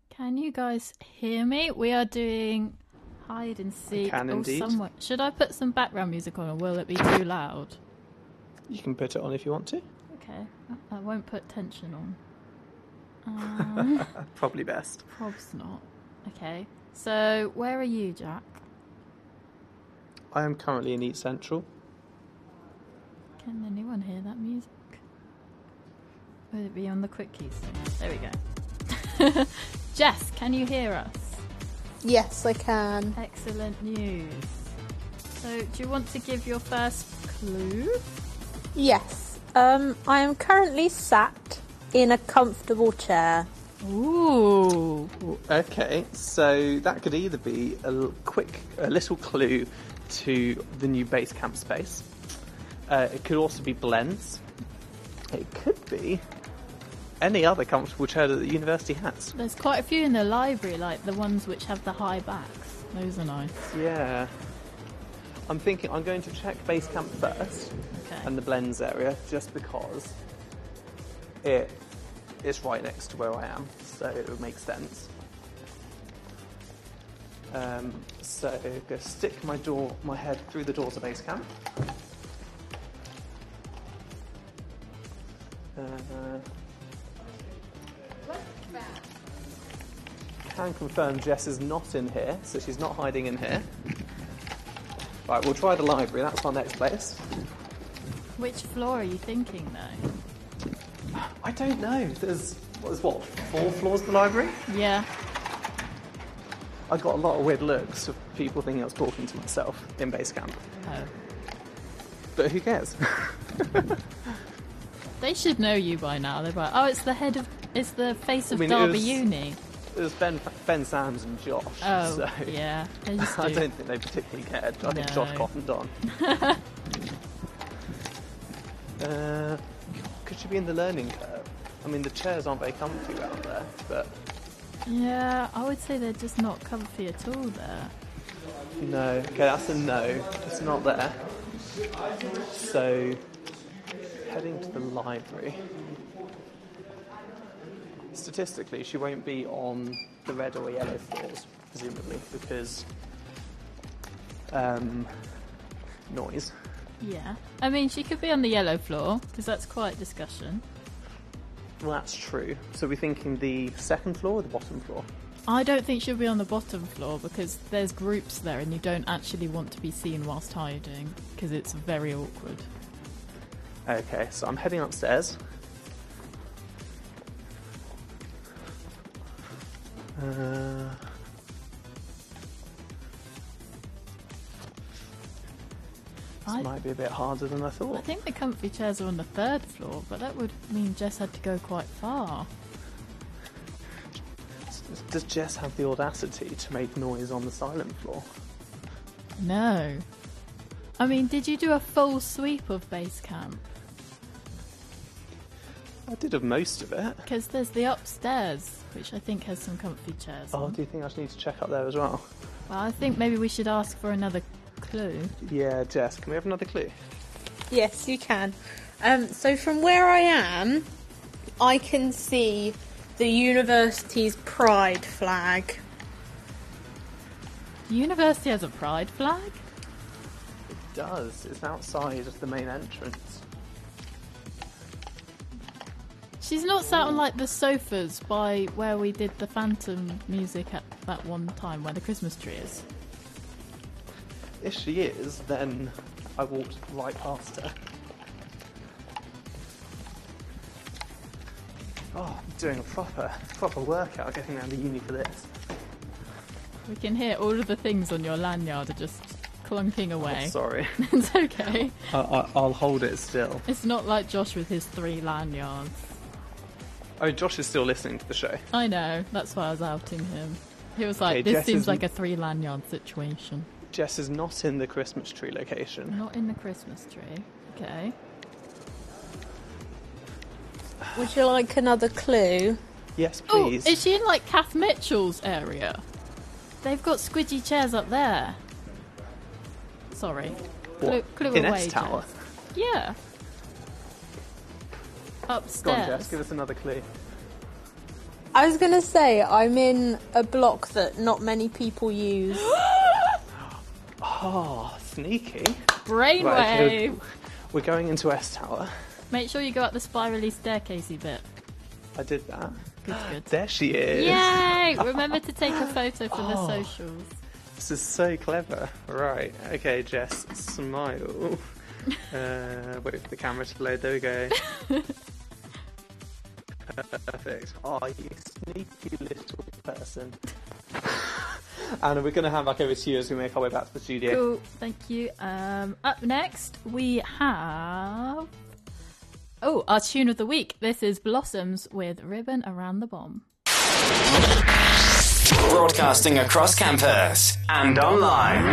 Can you guys hear me? We are doing hide and seek. can or indeed. somewhat. Should I put some background music on, or will it be too loud? You can put it on if you want to. Okay, I won't put tension on. Um, Probably best. probs not. Okay, so where are you, Jack? I am currently in Eat Central. Can anyone hear that music? Would it be on the quick keys? There we go. Jess, can you hear us? Yes, I can. Excellent news. So, do you want to give your first clue? Yes. Um, I am currently sat in a comfortable chair. Ooh. Okay, so that could either be a quick, a little clue to the new base camp space. Uh, it could also be blends. It could be any other comfortable chair that the university has. There's quite a few in the library, like the ones which have the high backs. Those are nice. Yeah. I'm thinking I'm going to check base camp first Okay. and the blends area just because it is right next to where I am, so it would make sense. Um, so I'm going to stick my door, my head through the doors of base camp. Uh, can confirm Jess is not in here, so she's not hiding in here. Right, we'll try the library. That's our next place. Which floor are you thinking, though? I don't know. There's what is what four floors of the library. Yeah. I got a lot of weird looks of people thinking I was talking to myself in base camp. Oh. But who cares? They should know you by now. They're like, oh, it's the head of, it's the face of I mean, Derby was- Uni. It was Ben, Ben Sams and Josh. Oh, so yeah. I do. don't think they particularly cared. I think Josh No. cottoned on. uh, could she be in the learning curve? I mean, the chairs aren't very comfy around there, but Yeah, I would say they're just not comfy at all there. No. Okay, that's a no. It's not there. So, heading to the library. Statistically, she won't be on the red or yellow floors, presumably, because um, noise. Yeah. I mean, she could be on the yellow floor, because that's quite discussion. Well, that's true. So we're thinking the second floor or the bottom floor? I don't think she'll be on the bottom floor because there's groups there and you don't actually want to be seen whilst hiding because it's very awkward. Okay, so I'm heading upstairs. Uh, this I- might be a bit harder than I thought. I think the comfy chairs are on the third floor, but that would mean Jess had to go quite far. Does Jess have the audacity to make noise on the silent floor? No. I mean, did you do a full sweep of base camp? I did of most of it. Because there's the upstairs, which I think has some comfy chairs. Oh, on. do you think I should need to check up there as well? Well, I think maybe we should ask for another clue. Yeah, Jess, can we have another clue? Yes, you can. Um, so from where I am, I can see the university's pride flag. The university has a pride flag? It does. It's outside of the main entrance. She's not sat on like the sofas by where we did the Phantom music at that one time where the Christmas tree is. If she is, then I walked right past her. Oh, I'm doing a proper, proper workout getting around the uni for this. We can hear all of the things on your lanyard are just clunking oh, away. Oh, sorry. it's okay. I, I, I'll hold it still. It's not like Josh with his three lanyards. Oh, Josh is still listening to the show. I know, that's why I was outing him. He was like, Okay, this Jess seems is- like a three lanyard situation. Jess is not in the Christmas tree location. Not in the Christmas tree. Okay. Would you like another clue? Yes, Oh, please. is she in like Kath Mitchell's area? They've got squidgy chairs up there. Sorry. Clue, What? clue in away, S Tower? Jess. Yeah. Go on, Upstairs. Jess, give us another clue. I was gonna say I'm in a block that not many people use. Oh, sneaky. Brainwave. Right, We're going into S Tower. Make sure you go up the spirally staircasey bit. I did that. Good, good. There she is. Yay! Remember to take a photo for the Oh. socials. This is so clever. Right. Okay, Jess, smile. uh, wait for the camera to load. There we go. Perfect. Oh, you sneaky little person. Anna, we're going to hand back over to you as we make our way back to the studio. Cool, thank you. Um, up next, we have. Oh, our tune of the week. This is Blossoms with Ribbon Around the Bomb. Broadcasting across campus and online.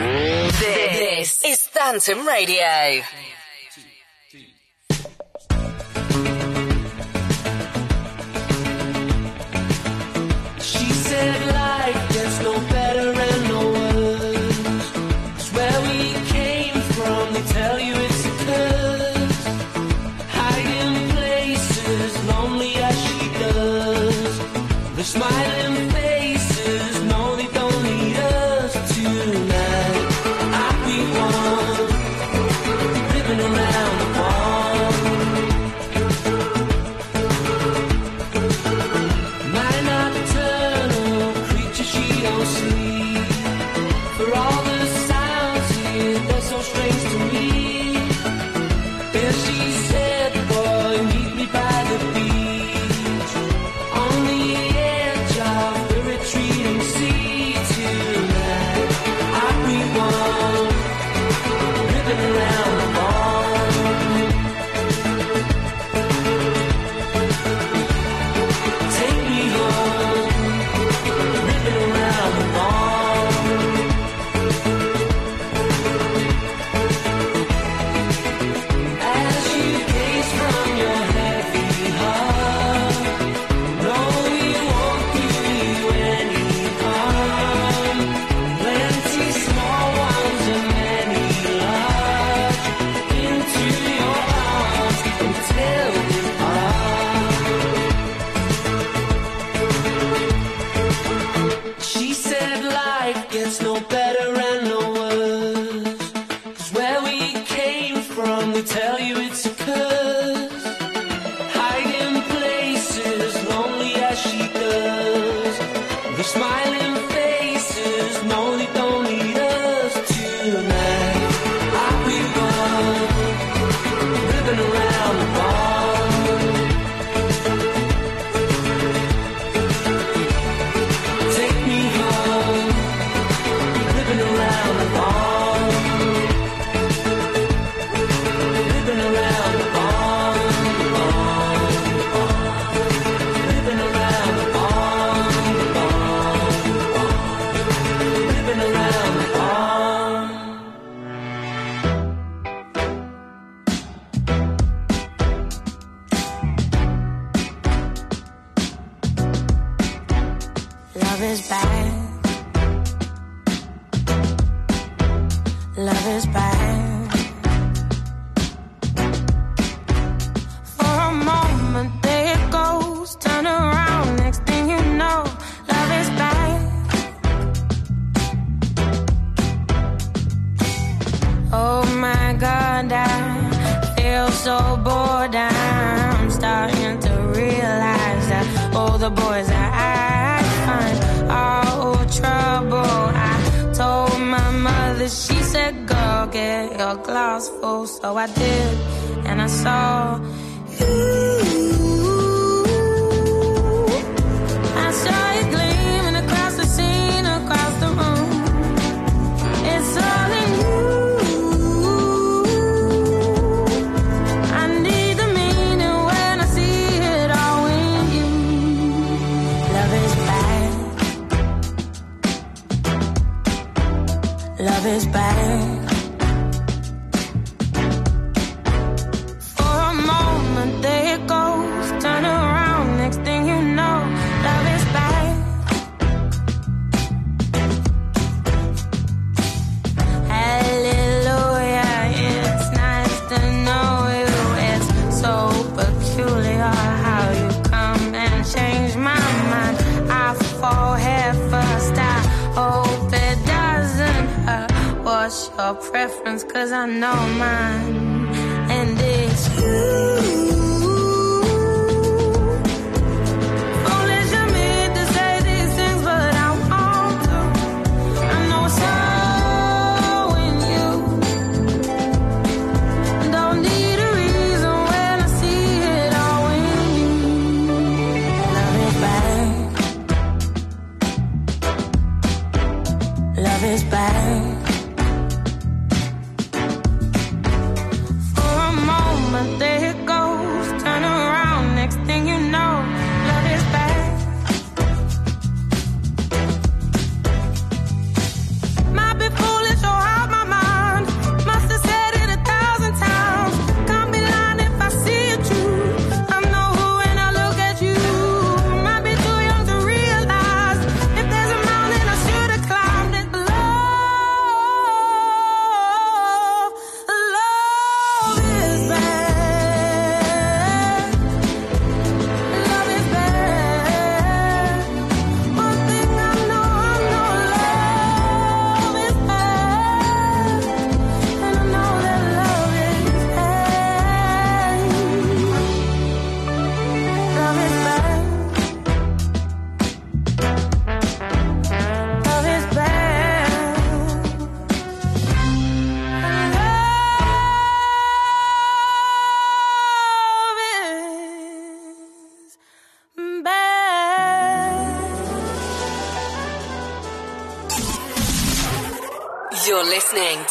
This is Phantom Radio. She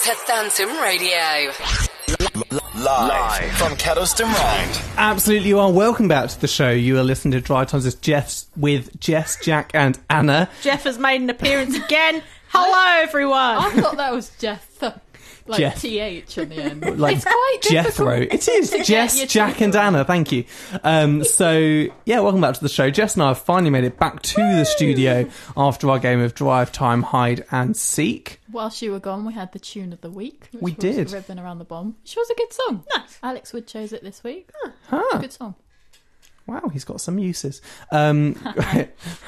listening to Phantom Radio. Live, from Kedleston Road. Absolutely, you are. Welcome back to the show. You are listening to Dry Times with Jeff's with Jess, Jack, and Anna. Jeff has made an appearance again. Hello, everyone. I thought that was Jeff, like Jeff. th on the end. Like it's quite Jethro. difficult It is Jess, Jack, and Anna. Thank you. Um, so yeah, welcome back to the show. Jess and I have finally made it back to the studio after our game of Drive Time, Hide and Seek. Whilst you were gone, we had the tune of the week. Which We was did. Ribbon Around the Bomb. Which was a good song. Nice. Alex Wood chose it this week. Huh. Good song. Wow, he's got some uses. Um,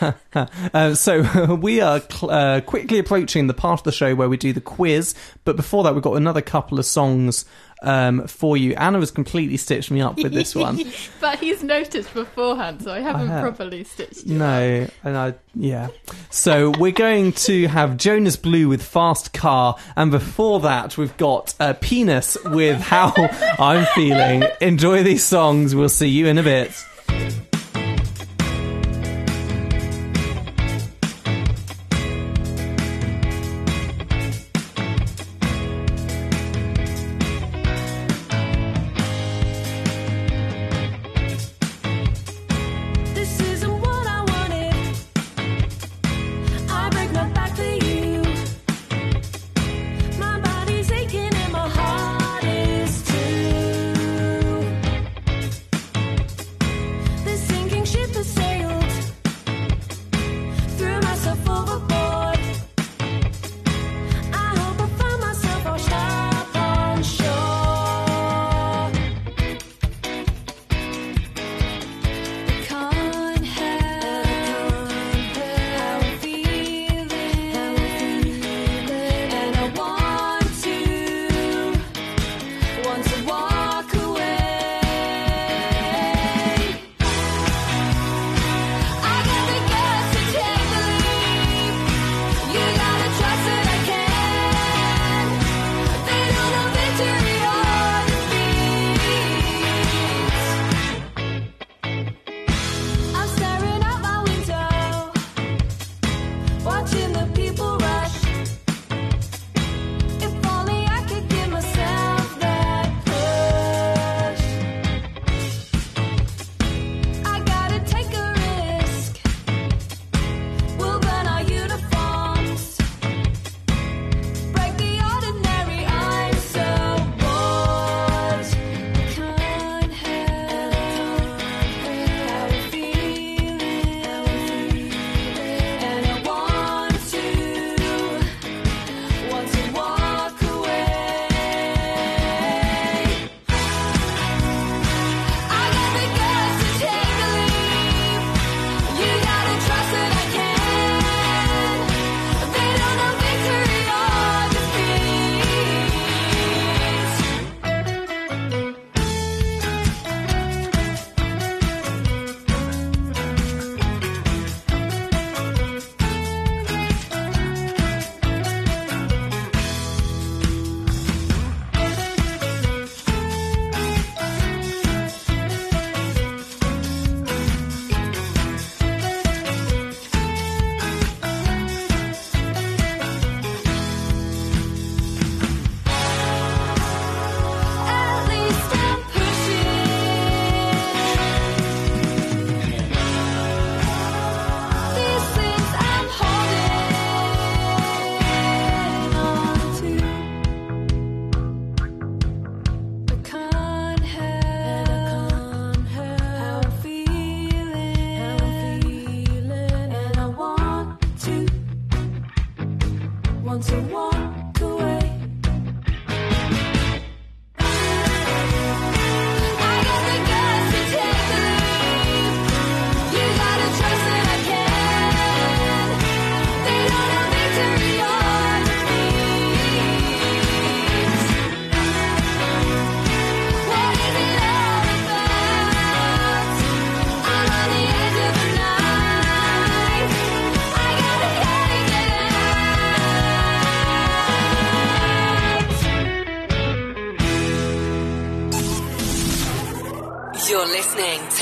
uh, so we are cl- uh, quickly approaching the part of the show where we do the quiz. But before that, we've got another couple of songs um, for you. Anna has completely stitched me up with this one. but he's noticed beforehand, so I haven't have. properly stitched you. No, and I yeah. So we're going to have Jonas Blue with Fast Car, and before that we've got uh, Penis with How I'm Feeling. Enjoy these songs. We'll see you in a bit.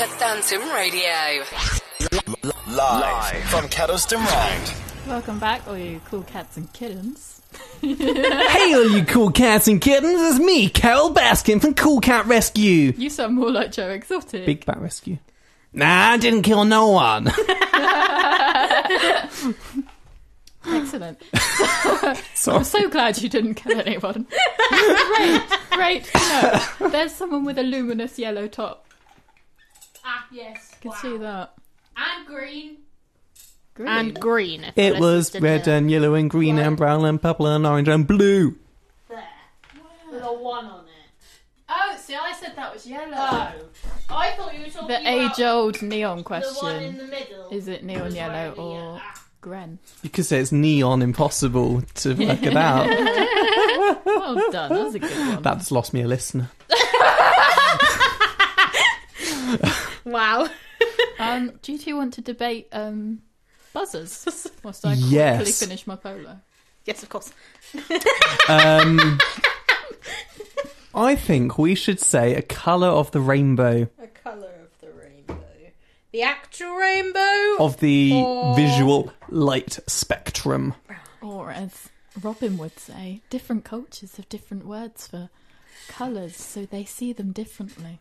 Phantom Radio. Live from Kedleston Road. Welcome back, all you cool cats and kittens. hey, all you cool cats and kittens, it's me, Carole Baskin from Cool Cat Rescue. You sound more like Joe Exotic. Big Bat Rescue. Nah, I didn't kill no one. Excellent. Sorry. I'm so glad you didn't kill anyone. great, great. No, there's someone with a luminous yellow top. Ah, yes. Can see that. And green. Green. And green. if It was red and yellow and green and brown and purple and orange and blue. know. There. With a one on it. Oh, see, I said that was yellow. Oh. I thought you were talking The about age-old neon question. the question: one in the middle. Is it neon yellow or Gren? You could say it's neon impossible to work it out. well done. That was a good one. That's lost me a listener. Wow. Um, do you two want to debate um, buzzers? Whilst I Yes. quickly finish my polo. Yes, of course. Um, I think we should say a colour of the rainbow, A colour of the rainbow. The actual rainbow? of the Or- visual light spectrum. Or as Robin would say, different cultures have different words for colours, so they see them differently.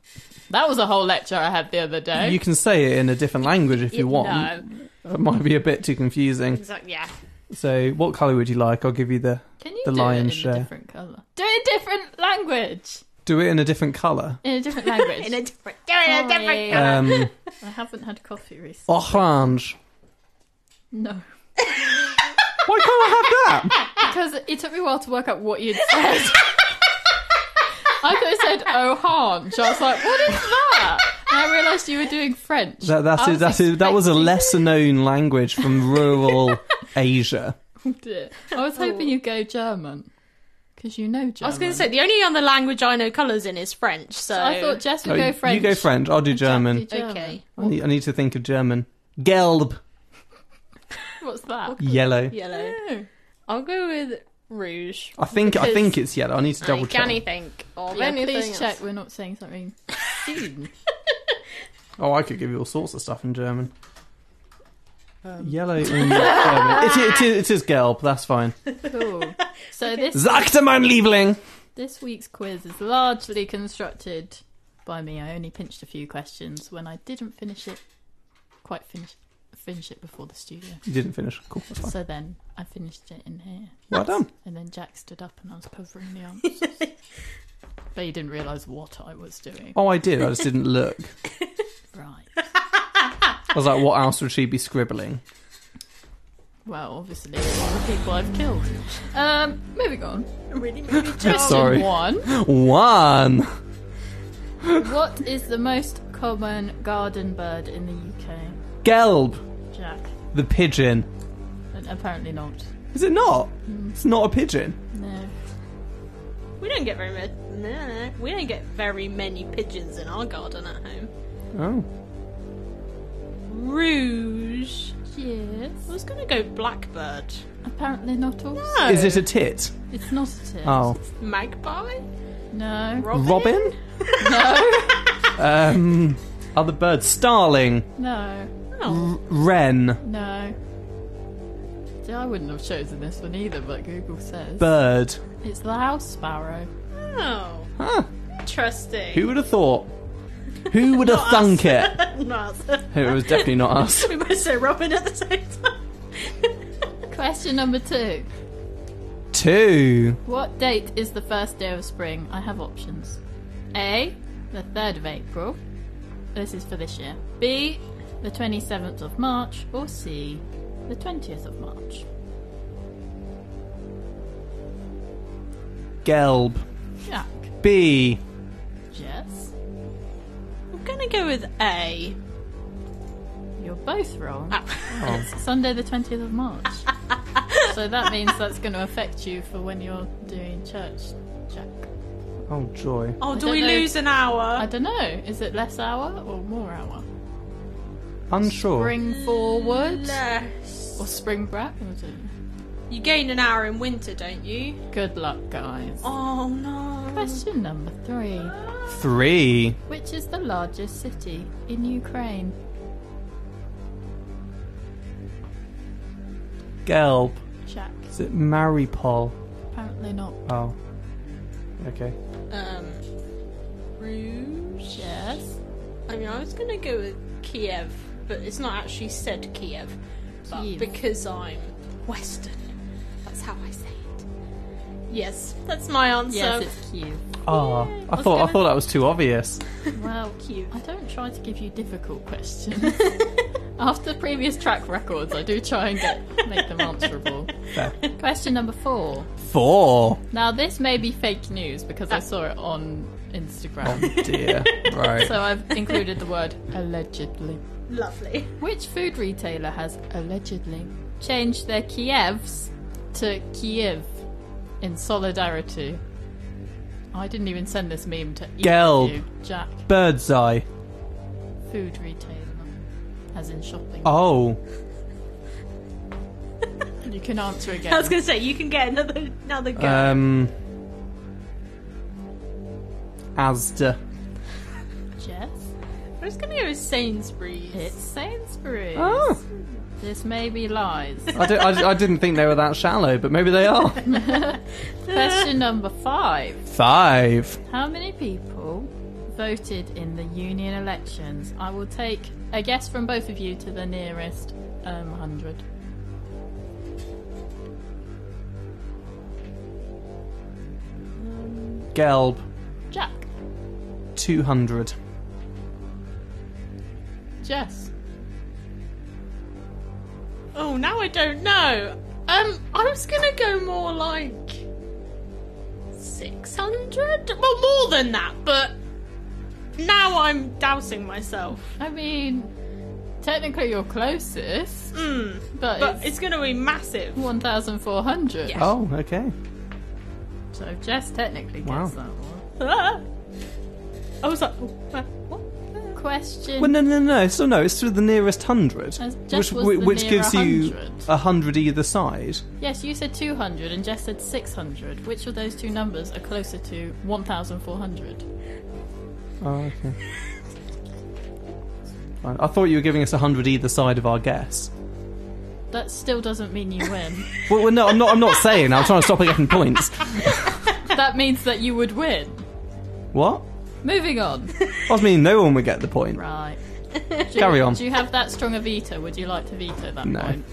That was a whole lecture I had the other day. You can say it in a different language if you Y- want. It might be a bit too confusing. Exactly, yeah. So, what colour would you like? I'll give you the Can you the do lion's it in share. a different colour? Do it in a different language. Do it in a different colour. In a different language. in a different, do it in a different colour. Um, I haven't had coffee recently. orange. No. Why can't I have that? Because it took me a while to work out what you'd said. I thought it said oh, orange. I was like, what is that? And I realised you were doing French. That that's I it, was that's it, that was a lesser known language from rural Asia. Oh, dear. I was hoping you'd go German. Because you know German. I was going to say, the only other language I know colours in is French, so. I thought Jess would Oh, go French. You go French. I'll do German. German. Okay. I need, I need to think of German. Gelb, What's that? yellow. Yellow. I'll go with rouge. I think I think it's yellow. I need to double I can't check. think of Yeah, anything please else. check we're not saying something obscene. Oh, I could give you all sorts of stuff in German. Um. Yellow in German. It, it, it, it is Gelb. That's fine. cool. So this Sagte mein Liebling. this week's quiz is largely constructed by me. I only pinched a few questions when I didn't finish it quite finish finish it before the studio. You didn't finish. Cool. That's fine. So then I finished it in here. Well done. And then Jack stood up and I was covering the answers. but he didn't realise what I was doing. Oh, I did. I just didn't look. Right. I was like, what else would she be scribbling? Well, obviously, a lot of people I've killed. Um, moving on. Really maybe Question Sorry. one. One. what is the most common garden bird in the UK? Gelb, Jack. the pigeon. And apparently not. Is it not? Mm. It's not a pigeon. No. We don't get very many. Nah, we don't get very many pigeons in our garden at home. Oh. Rouge. Yes. I was gonna go blackbird. Apparently not also. No. Is it a tit? It's not a tit. Oh. Magpie. No. Robin? No. Um, other birds. Starling. No. R- wren. No. See, I wouldn't have chosen this one either, but Google says. Bird. It's the house sparrow. Oh. Huh. Interesting. Who would have thought? Who would have thunk it? Not us. It was definitely not us. we both say Robin at the same time. Question number two. Two. What date is the first day of spring? I have options. A. The 3rd of April. This is for this year. B. The 27th of March. Or C. The 20th of March. Gelb. Jack. B. Jess. I'm gonna go with A. You're both wrong. Ah. Oh. It's Sunday the 20th of March. so that means that's going to affect you for when you're doing church, Jack. Oh, joy. Oh, do we know. lose an hour? I don't know. Is it less hour or more hour? Unsure. Spring forward Less. or spring back? I don't know. You gain an hour in winter, don't you? Good luck, guys. Oh no. Question number three. Three. Which is the largest city in Ukraine? Gelb. Jack. Is it Mariupol? Apparently not. Oh. Okay. Um, Rouge. Yes. I mean, I was gonna go with Kiev, but it's not actually said Kiev. But Kiev. because I'm Western, that's how I say it. Yes, that's my answer. Yes, it's Kiev. Ah, I was thought I gonna- thought that was too obvious. Well, cute. I don't try to give you difficult questions. After previous track records, I do try and get make them answerable. Fair. Question number four. Four. Now, this may be fake news because I saw it on Instagram. Oh dear. Right. So I've included the word allegedly. Lovely. Which food retailer has allegedly changed their Kievs to Kiev in solidarity? I didn't even send this meme to either Gelb. of you. Jack, Birds Eye. food retailer, as in shopping. Oh. You can answer again. I was gonna say you can get another another go. Um. Asda. I was gonna go with Sainsbury's. It's Sainsbury's. Oh. This may be lies. I, di- I, I didn't think they were that shallow, but maybe they are. Question number five. Five. How many people voted in the union elections? I will take a guess from both of you to the nearest um, hundred. Gelb. Jack, 200. Jess, Oh, now I don't know. Um, I was gonna go more like six hundred. Well, more than that, but now I'm doubting myself. I mean, technically you're closest, Mm, but, but it's, it's gonna be massive. 1,400. Yeah. Oh, okay. So Jess technically gets Wow. that one. Ah. I was like, oh, uh, what? Question. Well, no, no, no. So no, it's to the nearest hundred, which which gives you a hundred either side. Yes, you said 200 and Jess said 600. Which of those two numbers are closer to 1,400? Oh, okay. I thought you were giving us a hundred either side of our guess. That still doesn't mean you win. Well, well, no, I'm not. I'm not saying. I'm trying to stop her getting points. that means that you would win. What? Moving on. I was meaning no one would get the point. Right. Do Carry you, on. Do you have that strong a veto? Would you like to veto that No. point?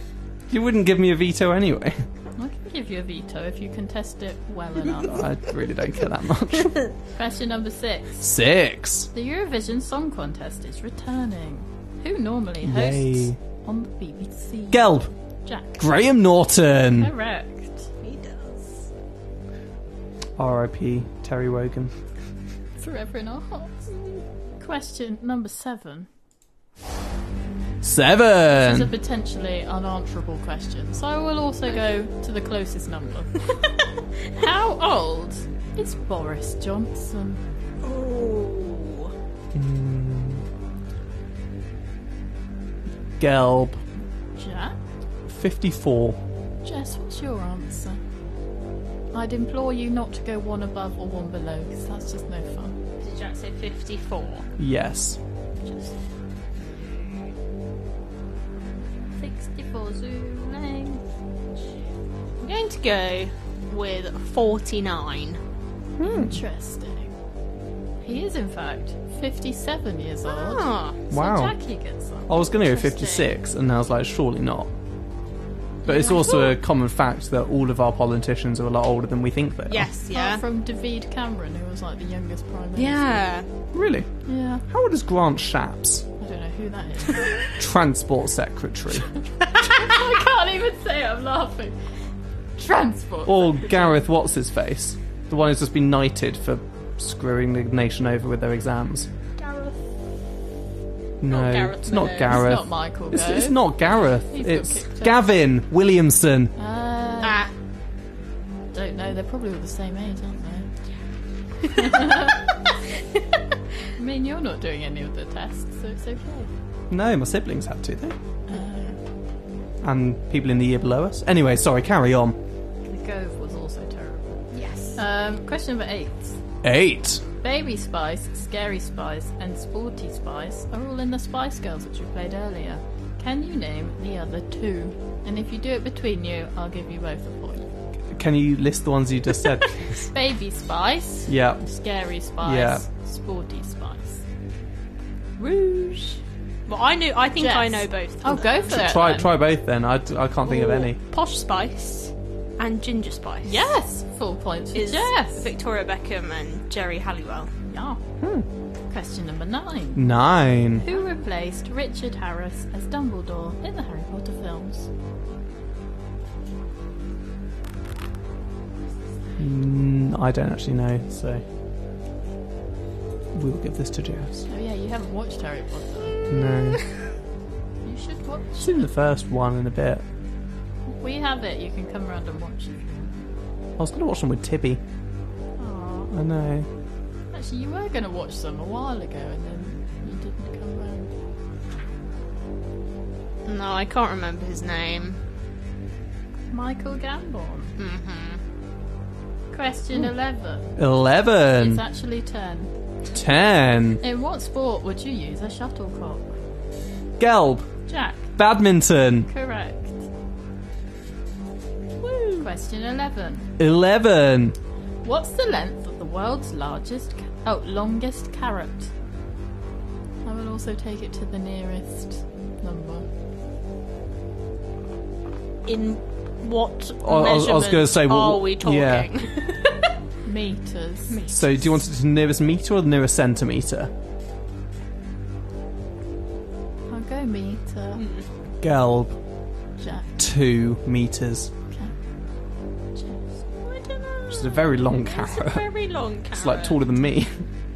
You wouldn't give me a veto anyway. I can give you a veto if you contest it well enough. I really don't care that much. Question number six. Six. The Eurovision Song Contest is returning. Who normally hosts Yay. on the BBC? Gelb. Jack. Graham Norton. Correct. He does. R.I.P. Terry Wogan. Forever in our hearts. Question number seven. Seven. This is a Seven. potentially unanswerable question, so I will also go to the closest number. How old is Boris Johnson? Oh. Gelb. Jack? Fifty-four. Jess, what's your answer? I'd implore you not to go one above or one below, because that's just no fun. Did Jack say 54? Yes. Just 64 zooming. I'm going to go with 49. Interesting. He is, in fact, 57 years old. Ah. So Wow. Jackie gets that. I was going to go Interesting. 56, and I was like, surely not. But it's also a common fact that all of our politicians are a lot older than we think they are. Yes, Apart yeah. from David Cameron, who was like the youngest prime minister. Yeah. Really? Yeah. How old is Grant Shapps? I don't know who that is. Transport Secretary. I can't even say it, I'm laughing. Transport. or Gareth What's His Face? The one who's just been knighted for screwing the nation over with their exams. Gareth. No, Gareth it's not Gareth. It's not Michael It's, it's not Gareth. He's it's kicked out. Gavin Williamson. Uh, Ah. Don't know, they're probably all the same age, aren't they? I mean, you're not doing any of the tests, so it's okay. No, my siblings had to, though. Uh, And people in the year below us. Anyway, sorry, carry on. the Gove was also terrible. Yes. Um, question number eight. Eight. Baby Spice, Scary Spice, and Sporty Spice are all in the Spice Girls which we played earlier. Can you name the other two? And if you do it between you, I'll give you both a point. Can you list the ones you just said? Baby Spice, yeah. Scary Spice, Yeah. Sporty Spice. Rouge. Well, I know. I think Jess. I know both. Oh, go for it. Try then. try both then. I, I can't think of Ooh, any. Posh Spice and Ginger Spice. Yes, full points for Is Jess. Victoria Beckham and Geri Halliwell. Yeah. Question number nine. Nine. Who replaced Richard Harris as Dumbledore in the Harry Potter films? Mm, I don't actually know, so we'll give this to Jess. Oh yeah, you haven't watched Harry Potter. No, You should watch. I've seen the first one in a bit. We have it. You can come around and watch it. I was going to watch them with Tibby. Aw. I know. Actually, you were going to watch them a while ago, and then you didn't come around. No, I can't remember his name. Michael Gambon. Mm-hmm. Question eleven. Eleven. It's actually ten. Ten. In what sport would you use a shuttlecock? Gelb. Jack. Badminton. Correct. Woo. Question 11. Eleven. What's the length of the world's largest, oh, longest carrot? I will also take it to the nearest number. In what I- I was- I was gonna say, are well, we talking? yeah. Meters. So, do you want it to the nearest meter or the nearest centimeter? I'll go meter. Hmm. Gelb. Jack. Two meters. Which is a very long carrot. Very long carrot. It's like taller than me.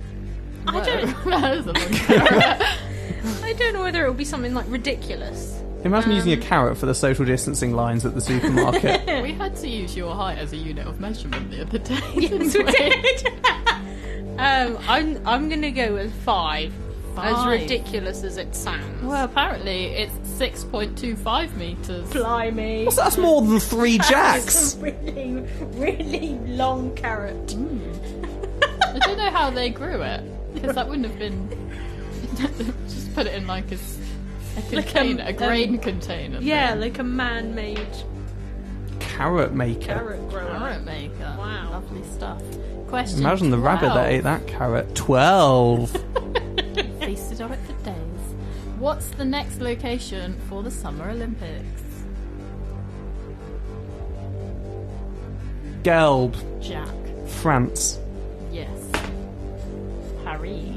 I don't. that is a long carrot. I don't know whether it will be something like ridiculous. Imagine using Um, a carrot for the social distancing lines at the supermarket. we had to use your height as a unit of measurement the other day. Yes, we we? did. um, I'm I'm gonna go with five. As ridiculous as it sounds. Well, apparently it's 6.25 meters. Blimey. What's that? That's more than three jacks. is a really, really long carrot. I don't know how they grew it because that wouldn't have been. just put it in like a, s- a Like a- container, a, grain um, container. Yeah, thing. like a man-made Carrot maker. carrot grower. carrot maker. Wow. lovely stuff. Question. Imagine the rabbit that 12. ate that carrot. Twelve. Feasted on it for days. What's the next location for the Summer Olympics? Gelb. Jack. France. Yes. Paris.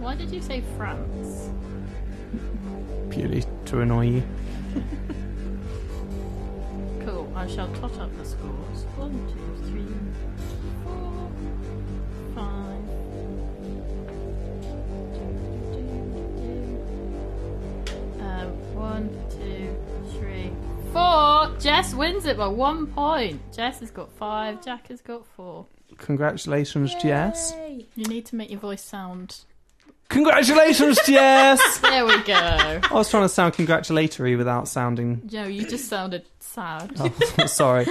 Why did you say France? Purely to annoy you. Cool. I shall tot up the scores. One, two, one, two, three, four. Jess wins it by one point. Jess has got five. Jack has got four. Congratulations, Jess. You need to make your voice sound. Congratulations, Jess. There we go. I was trying to sound congratulatory without sounding. Joe, you just sounded sad. Oh, sorry.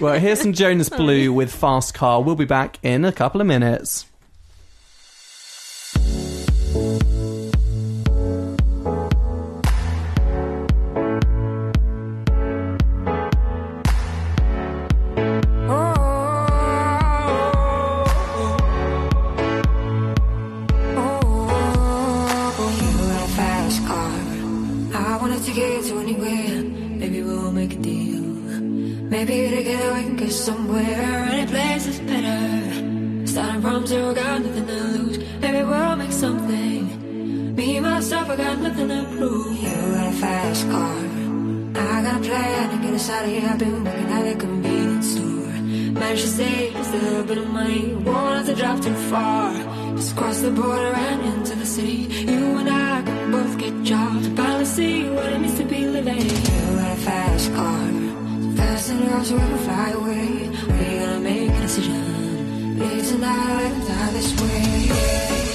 Well, here's some Jonas Blue with Fast Car. We'll be back in a couple of minutes. I got nothing to prove. You got a fast car. I got a plan to get us out of here. I've been working at a convenience store. Managed to save just a little bit of money. Won't have to drive too far. Just cross the border and into the city. You and I can both get jobs. Finally see what it means to be living. You got a fast car. Fast enough so we fly away. We're gonna make a decision. Live tonight die this way.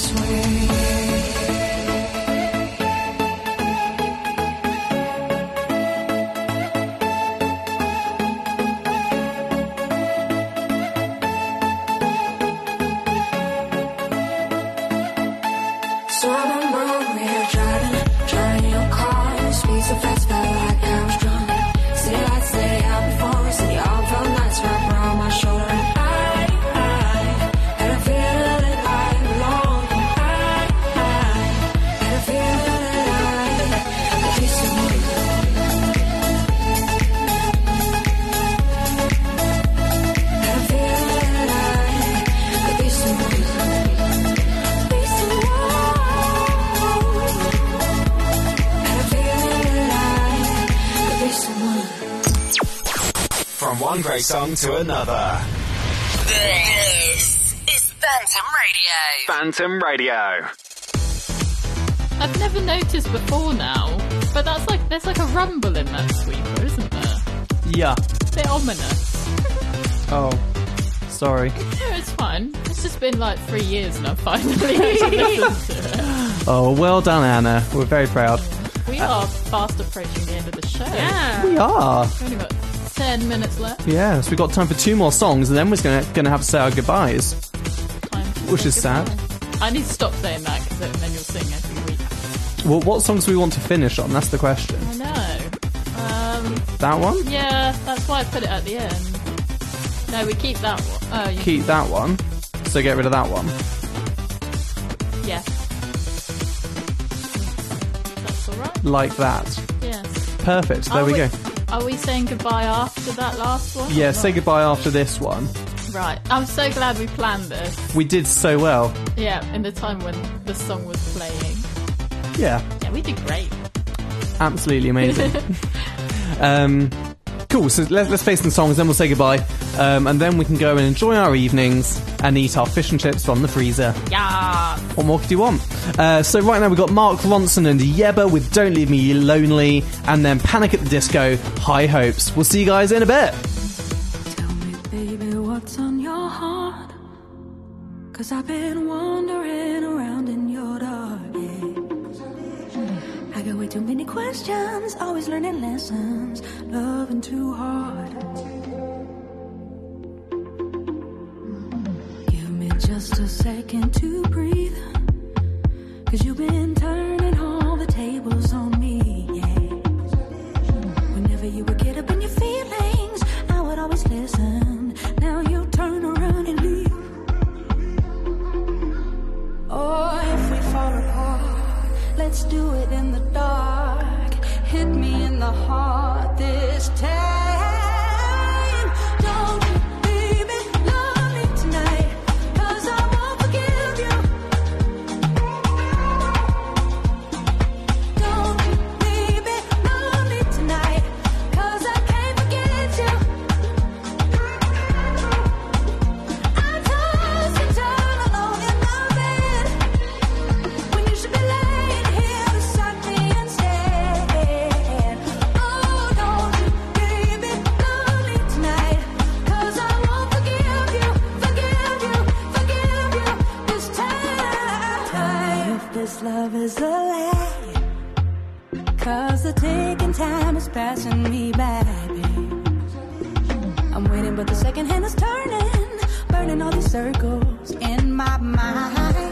This way. Song to another. This is Phantom Radio. Phantom Radio. I've never noticed before now, but that's like there's like a rumble in that sweeper, isn't there? Yeah. bit ominous. Oh, sorry. No, it's fine. It's just been like three years and I've finally actually listened to it. Oh, well done, Anna. We're very proud. We are fast approaching the end of the show. Yeah. We are. We've only got ten minutes left. Yeah, so we've got time for two more songs, and then we're gonna gonna have to say our goodbyes, which is sad. I need to stop saying that because then you'll sing every week. Well, what songs do we want to finish on? That's the question. I know. Um, That one? yeah, that's why I put it at the end. No, we keep that one. Oh, Keep that one. So get rid of that one. Yeah. That's alright. Like that. Yes. Perfect. There Are we go. Are we saying goodbye after that last one? Yeah, say goodbye after this one. Right. I'm so glad we planned this. We did so well. Yeah, in the time when the song was playing. Yeah, Yeah, we did great. absolutely amazing. um, cool. So let's, let's play some songs, then we'll say goodbye, um, and then we can go and enjoy our evenings and eat our fish and chips from the freezer. Yeah. What more could you want? Uh, so right now we've got Mark Ronson and YEBBA with "Don't Leave Me Lonely," and then Panic at the Disco, "High Hopes." We'll see you guys in a bit. Baby, what's on your heart? Cause I've been wandering around in your dark. yeah. I got way too many questions, always learning lessons, loving too hard. Just a second to breathe. Cause you've been turning all the tables on this love is a lie. Cause the ticking time is passing me by, babe. I'm waiting, but the second hand is turning, burning all these circles in my mind.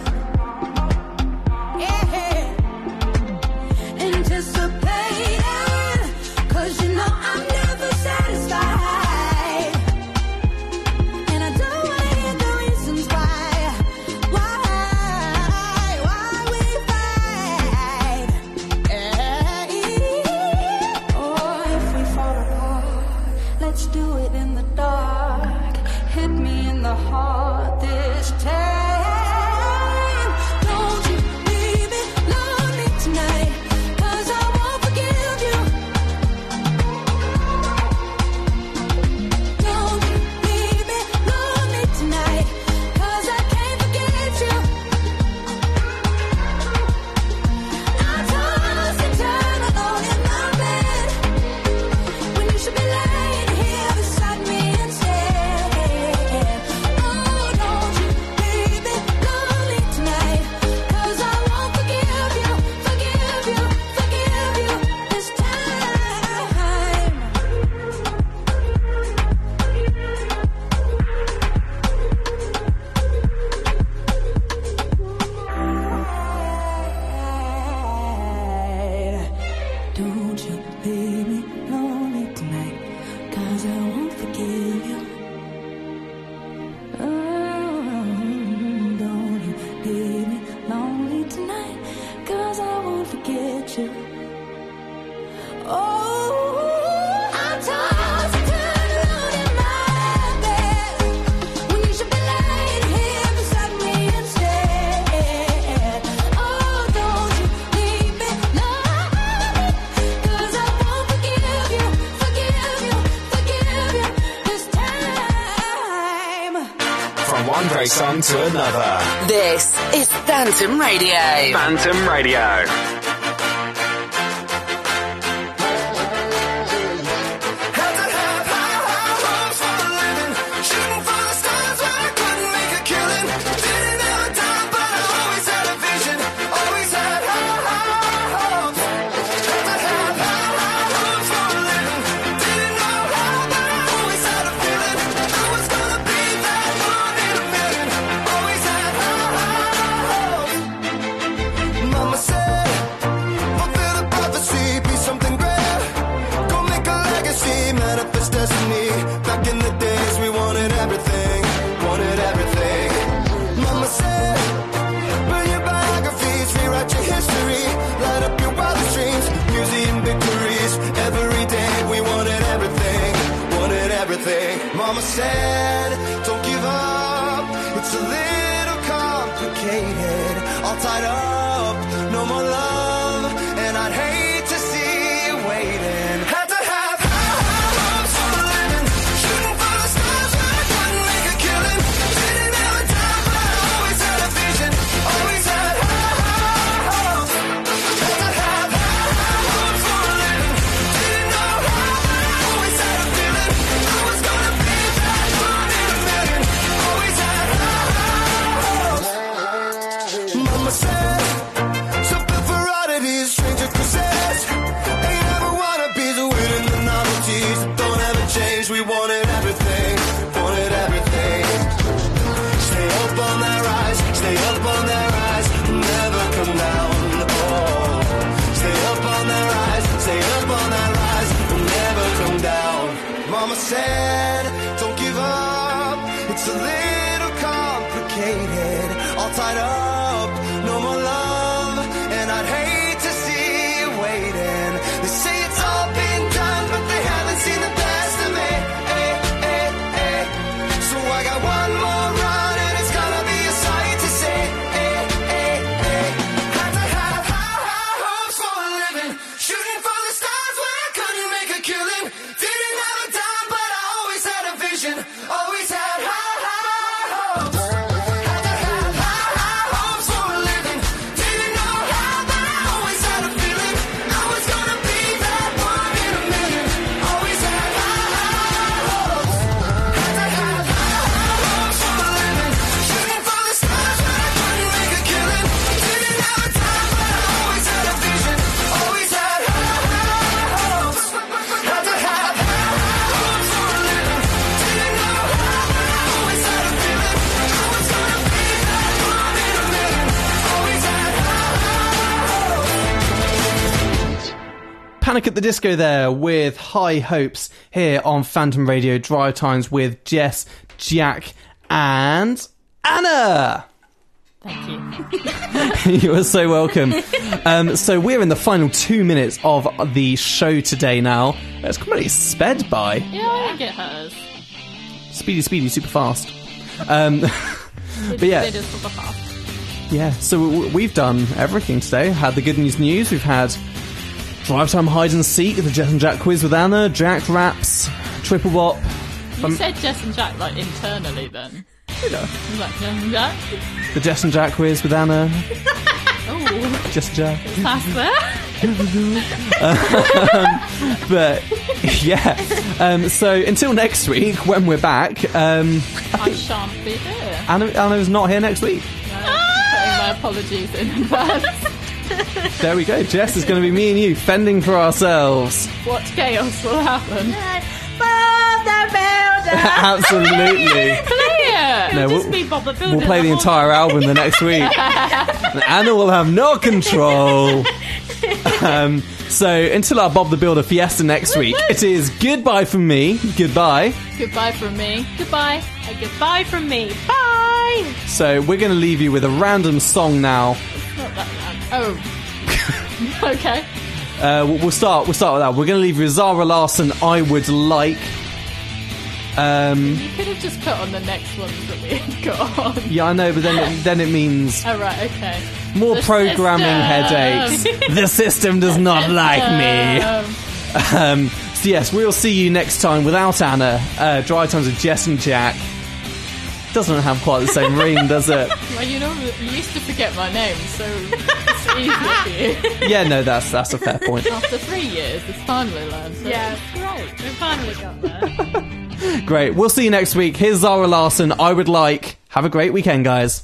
to another. This is Phantom Radio. Phantom Radio. Panic at the Disco there with High Hopes here on Phantom Radio Drive Times with Jess, Jack, and Anna. Thank you. you are so welcome. Um, so we're in the final two minutes of the show today now. It's completely sped by. Yeah, I think it has. Speedy, speedy, super fast. Um, but yeah, It is for the yeah. So we've done everything today. Had the good news news. We've had drive time hide and seek, the Jess and Jack quiz with Anna, Jack raps, triple bop. You Um, said Jess and Jack like internally then. You know. Like Jess and Jack. the Jess and Jack quiz with Anna, Oh, Jess and Jack. um, but yeah. Um, so until next week, when we're back, um, I shan't be here. Anna, Anna's not here next week. No, my apologies in advance. There we go. Jess is going to be me and you fending for ourselves. what chaos will happen? Absolutely. Play it. No, It'll just we'll- be Bob the Builder. We'll play the entire album the next week. Anna will have no control. Um, so until our Bob the Builder Fiesta next week, it is goodbye from me. Goodbye. Goodbye from me. Goodbye. A goodbye from me. Bye. So we're going to leave you with a random song now. Not that loud. Oh. okay. Uh, we'll we'll start. We'll start with that. We're going to leave you with Zara Larsson. I would like. Um, You could have just put on the next ones that we had got on. yeah, I know, but then it, then it means Oh right, okay. more The programming system. headaches. the system does not like me. Um, Um, so yes, we'll see you next time without Anna. Uh, Dry times with Jess and Jack. Doesn't have quite the same ring, does it? well, you know, you used to forget my name, so it's easier for you. Yeah, no, that's that's a fair point. After three years, it's finally learned. So Yeah. it's great. We finally got there. Great. We'll see you next week. Here's Zara Larsson. I would like. Have a great weekend, guys.